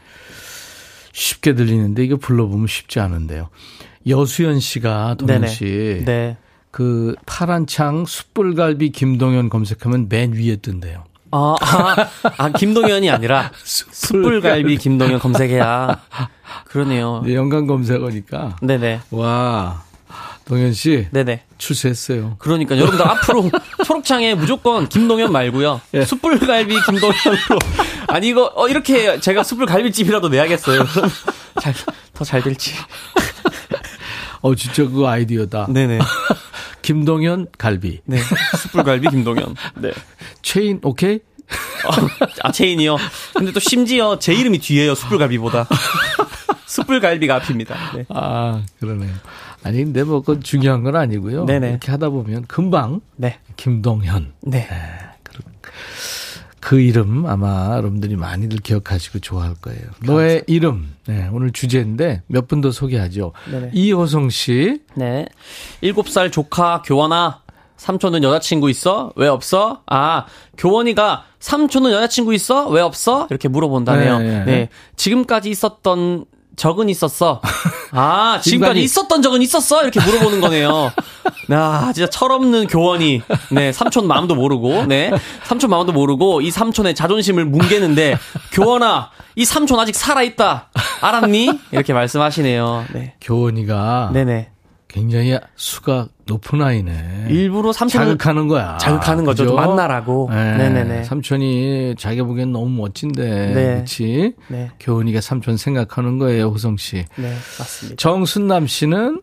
쉽게 들리는데 이거 불러보면 쉽지 않은데요. 여수연 씨가 동현. 씨, 네. 그 파란 창 숯불갈비 김동현 검색하면 맨 위에 뜬대요. 아, 아, 아, 김동현이 아니라 [LAUGHS] 숯불갈비 김동현 검색해야. 그러네요. 네, 연관 검색어니까 네네. 와 동현 씨 네네. 출세했어요. 그러니까 여러분들 앞으로 [LAUGHS] 초록창에 무조건 김동현 말고요. 예. 숯불갈비 김동현으로. 아니 이거 어, 이렇게 제가 숯불갈비집이라도 내야겠어요. 더 잘 될지. 어 진짜 그 아이디어다. 네네. 김동현 갈비 네. 숯불갈비 김동현. 네. 체인 오케이? 아 체인이요. 근데 또 심지어 제 이름이 뒤에요. 숯불갈비보다. 숯불갈비가 앞입니다. 네. 아 그러네요. 아니 근데 뭐 그건 중요한 건 아니고요. 네네. 이렇게 하다 보면 금방 네. 김동현 네. 그 이름 아마 여러분들이 많이들 기억하시고 좋아할 거예요. 너의 이름 네, 오늘 주제인데 몇 분 더 소개하죠. 네네. 이호성 씨 네. 일곱 살 조카 교원아. 삼촌은 여자친구 있어? 왜 없어? 아, 교원이가 삼촌은 여자친구 있어? 왜 없어? 이렇게 물어본다네요. 네, 네. 네. 지금까지 있었던 적은 있었어. [LAUGHS] 아, 지금까지- 있었던 적은 있었어? 이렇게 물어보는 거네요. 아, 진짜 철없는 교원이. 네, 삼촌 마음도 모르고, 네. 삼촌 마음도 모르고, 이 삼촌의 자존심을 뭉개는데, 교원아, 이 삼촌 아직 살아있다. 알았니? 이렇게 말씀하시네요. 네. 교원이가 네네. 굉장히 수가 높은 아이네. 일부러 삼촌을 자극하는 거야. 자극하는 거죠. 그죠? 좀 만나라고. 네. 네네네. 삼촌이 자기가 보기엔 너무 멋진데. 네. 그렇지? 네. 교훈이가 삼촌 생각하는 거예요, 호성 씨. 네, 맞습니다. 정순남 씨는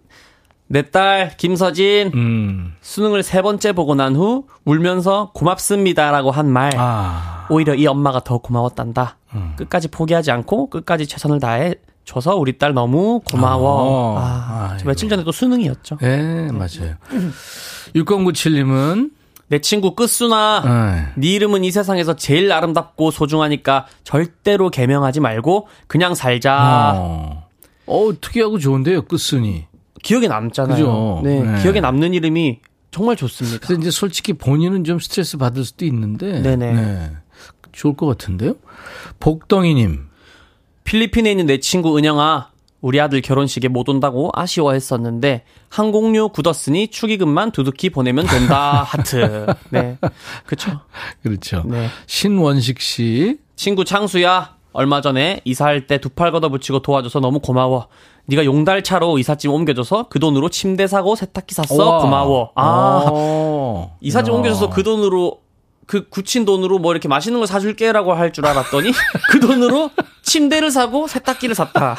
내 딸 김서진 음. 수능을 세 번째 보고 난 후 울면서 고맙습니다라고 한 말. 아. 오히려 이 엄마가 더 고마웠단다. 끝까지 포기하지 않고 끝까지 최선을 다해 줘서 우리 딸 너무 고마워. 아, 아, 저 아이고. 며칠 전에 또 수능이었죠. 네, 맞아요. 6097님은 내 친구 끝수나 네. 네 이름은 이 세상에서 제일 아름답고 소중하니까 절대로 개명하지 말고 그냥 살자. 어. 어, 특이하고 좋은데요, 끝순이. 기억에 남잖아요. 그죠? 네, 네. 기억에 남는 이름이 정말 좋습니다. 그래서 이제 솔직히 본인은 좀 스트레스 받을 수도 있는데. 네네. 네. 좋을 것 같은데요? 복덩이님. 필리핀에 있는 내 친구 은영아, 우리 아들 결혼식에 못 온다고 아쉬워했었는데 항공료 굳었으니 축의금만 두둑히 보내면 된다. [LAUGHS] 하트. 네, 그렇죠. 그렇죠. 네. 신원식 씨. 친구 창수야, 얼마 전에 이사할 때 두 팔 걷어붙이고 도와줘서 너무 고마워. 네가 용달차로 이삿짐 옮겨줘서 그 돈으로 침대 사고 세탁기 샀어. 우와. 고마워. 아, 어. 이삿짐 야. 옮겨줘서 그 돈으로 그 굳힌 돈으로 뭐 이렇게 맛있는 걸 사줄게라고 할 줄 알았더니 그 돈으로 침대를 사고 세탁기를 샀다.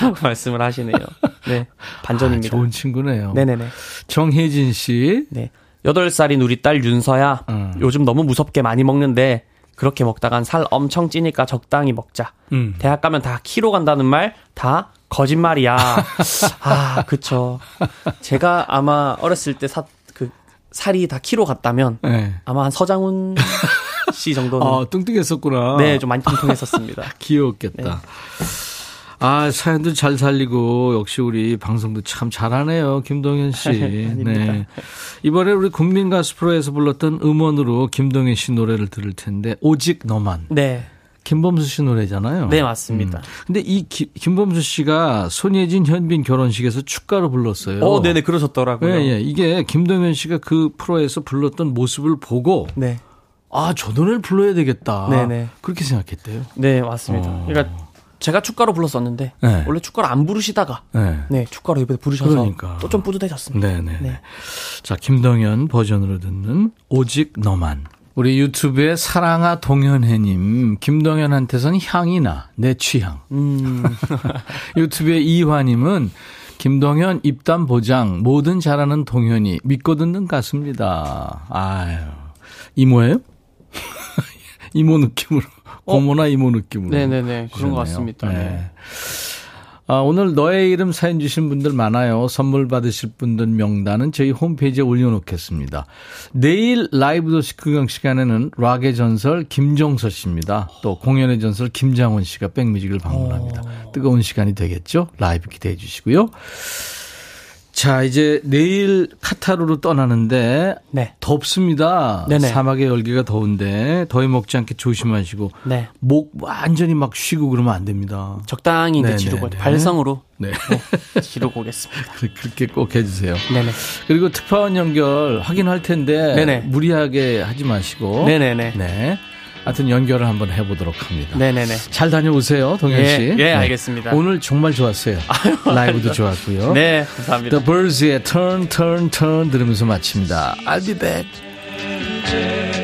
라고 [LAUGHS] 말씀을 하시네요. 네. 아, 반전입니다. 좋은 친구네요. 네네네. 정혜진 씨. 네. 8살인 우리 딸 윤서야. 음. 요즘 너무 무섭게 많이 먹는데 그렇게 먹다간 살 엄청 찌니까 적당히 먹자. 음. 대학 가면 다 키로 간다는 말 다 거짓말이야. [LAUGHS] 아, 그쵸. 제가 아마 어렸을 때 사, 그, 살이 다 키로 갔다면 네. 아마 한 서장훈 씨 [LAUGHS] 정도는 아, 뚱뚱했었구나. 네, 좀 많이 통통했었습니다. [LAUGHS] 귀여웠겠다. 아, 사연도 잘 살리고, 역시 우리 방송도 참 잘하네요, 김동현 씨. [LAUGHS] 네. 이번에 우리 국민 가수 프로에서 불렀던 음원으로 김동현 씨 노래를 들을 텐데, 오직 너만. 네. 김범수 씨 노래잖아요. 네, 맞습니다. 음. 근데 이 기- 김범수 씨가 손예진 현빈 결혼식에서 축가로 불렀어요. 어, 네네, 그러셨더라고요. 예, 예. 이게 김동현 씨가 그 프로에서 불렀던 모습을 보고, 네. 아, 저 노래를 불러야 되겠다. 네네. 그렇게 생각했대요. 네, 맞습니다. 어. 그러니까 제가 축가로 불렀었는데, 네. 원래 축가를 안 부르시다가, 네. 네, 축가로 이번에 부르셔서 그러니까. 또좀 뿌듯해졌습니다. 네네. 네. 자, 김동현 버전으로 듣는 오직 너만. 우리 유튜브에 사랑아 동현해님, 김동현한테선 향이나 내 취향. 음, [LAUGHS] 유튜브에 이화님은 김동현 입담 보장, 뭐든 잘하는 동현이 믿고 듣는 가수입니다. 아유, 이모예요? [LAUGHS] 이모 느낌으로. 고모나 이모 느낌으로. 어? 네네네. 그런 것. 같습니다. 네. 아, 오늘 너의 이름 사연 주신 분들 많아요. 선물 받으실 분들 명단은 저희 홈페이지에 올려놓겠습니다. 내일 라이브 도시 구경 시간에는 락의 전설 김종서 씨입니다. 또 공연의 전설 김장훈 씨가 백뮤직을 방문합니다. 뜨거운 시간이 되겠죠? 라이브 기대해 주시고요. 자, 이제 내일 카타르로 떠나는데 네. 덥습니다. 네네. 사막의 열기가 더운데 더위 먹지 않게 조심하시고 네. 목 완전히 막 쉬고 그러면 안 됩니다. 적당히 이제. 지르고, 발성으로 네. 지르고 오겠습니다. 그- [LAUGHS] 그렇게 꼭 해주세요. 네네. 그리고 특파원 연결 확인할 텐데 네네. 무리하게 하지 마시고 네네네. 네. 하여튼 연결을 한번 해보도록 합니다. 네네네. 잘 다녀오세요, 동현 예, 씨. 예, 알겠습니다. 오늘 정말 좋았어요. 라이브도 좋았고요. [LAUGHS] 네, 감사합니다. The Birds의 Turn, Turn, Turn 들으면서 마칩니다. I'll be back.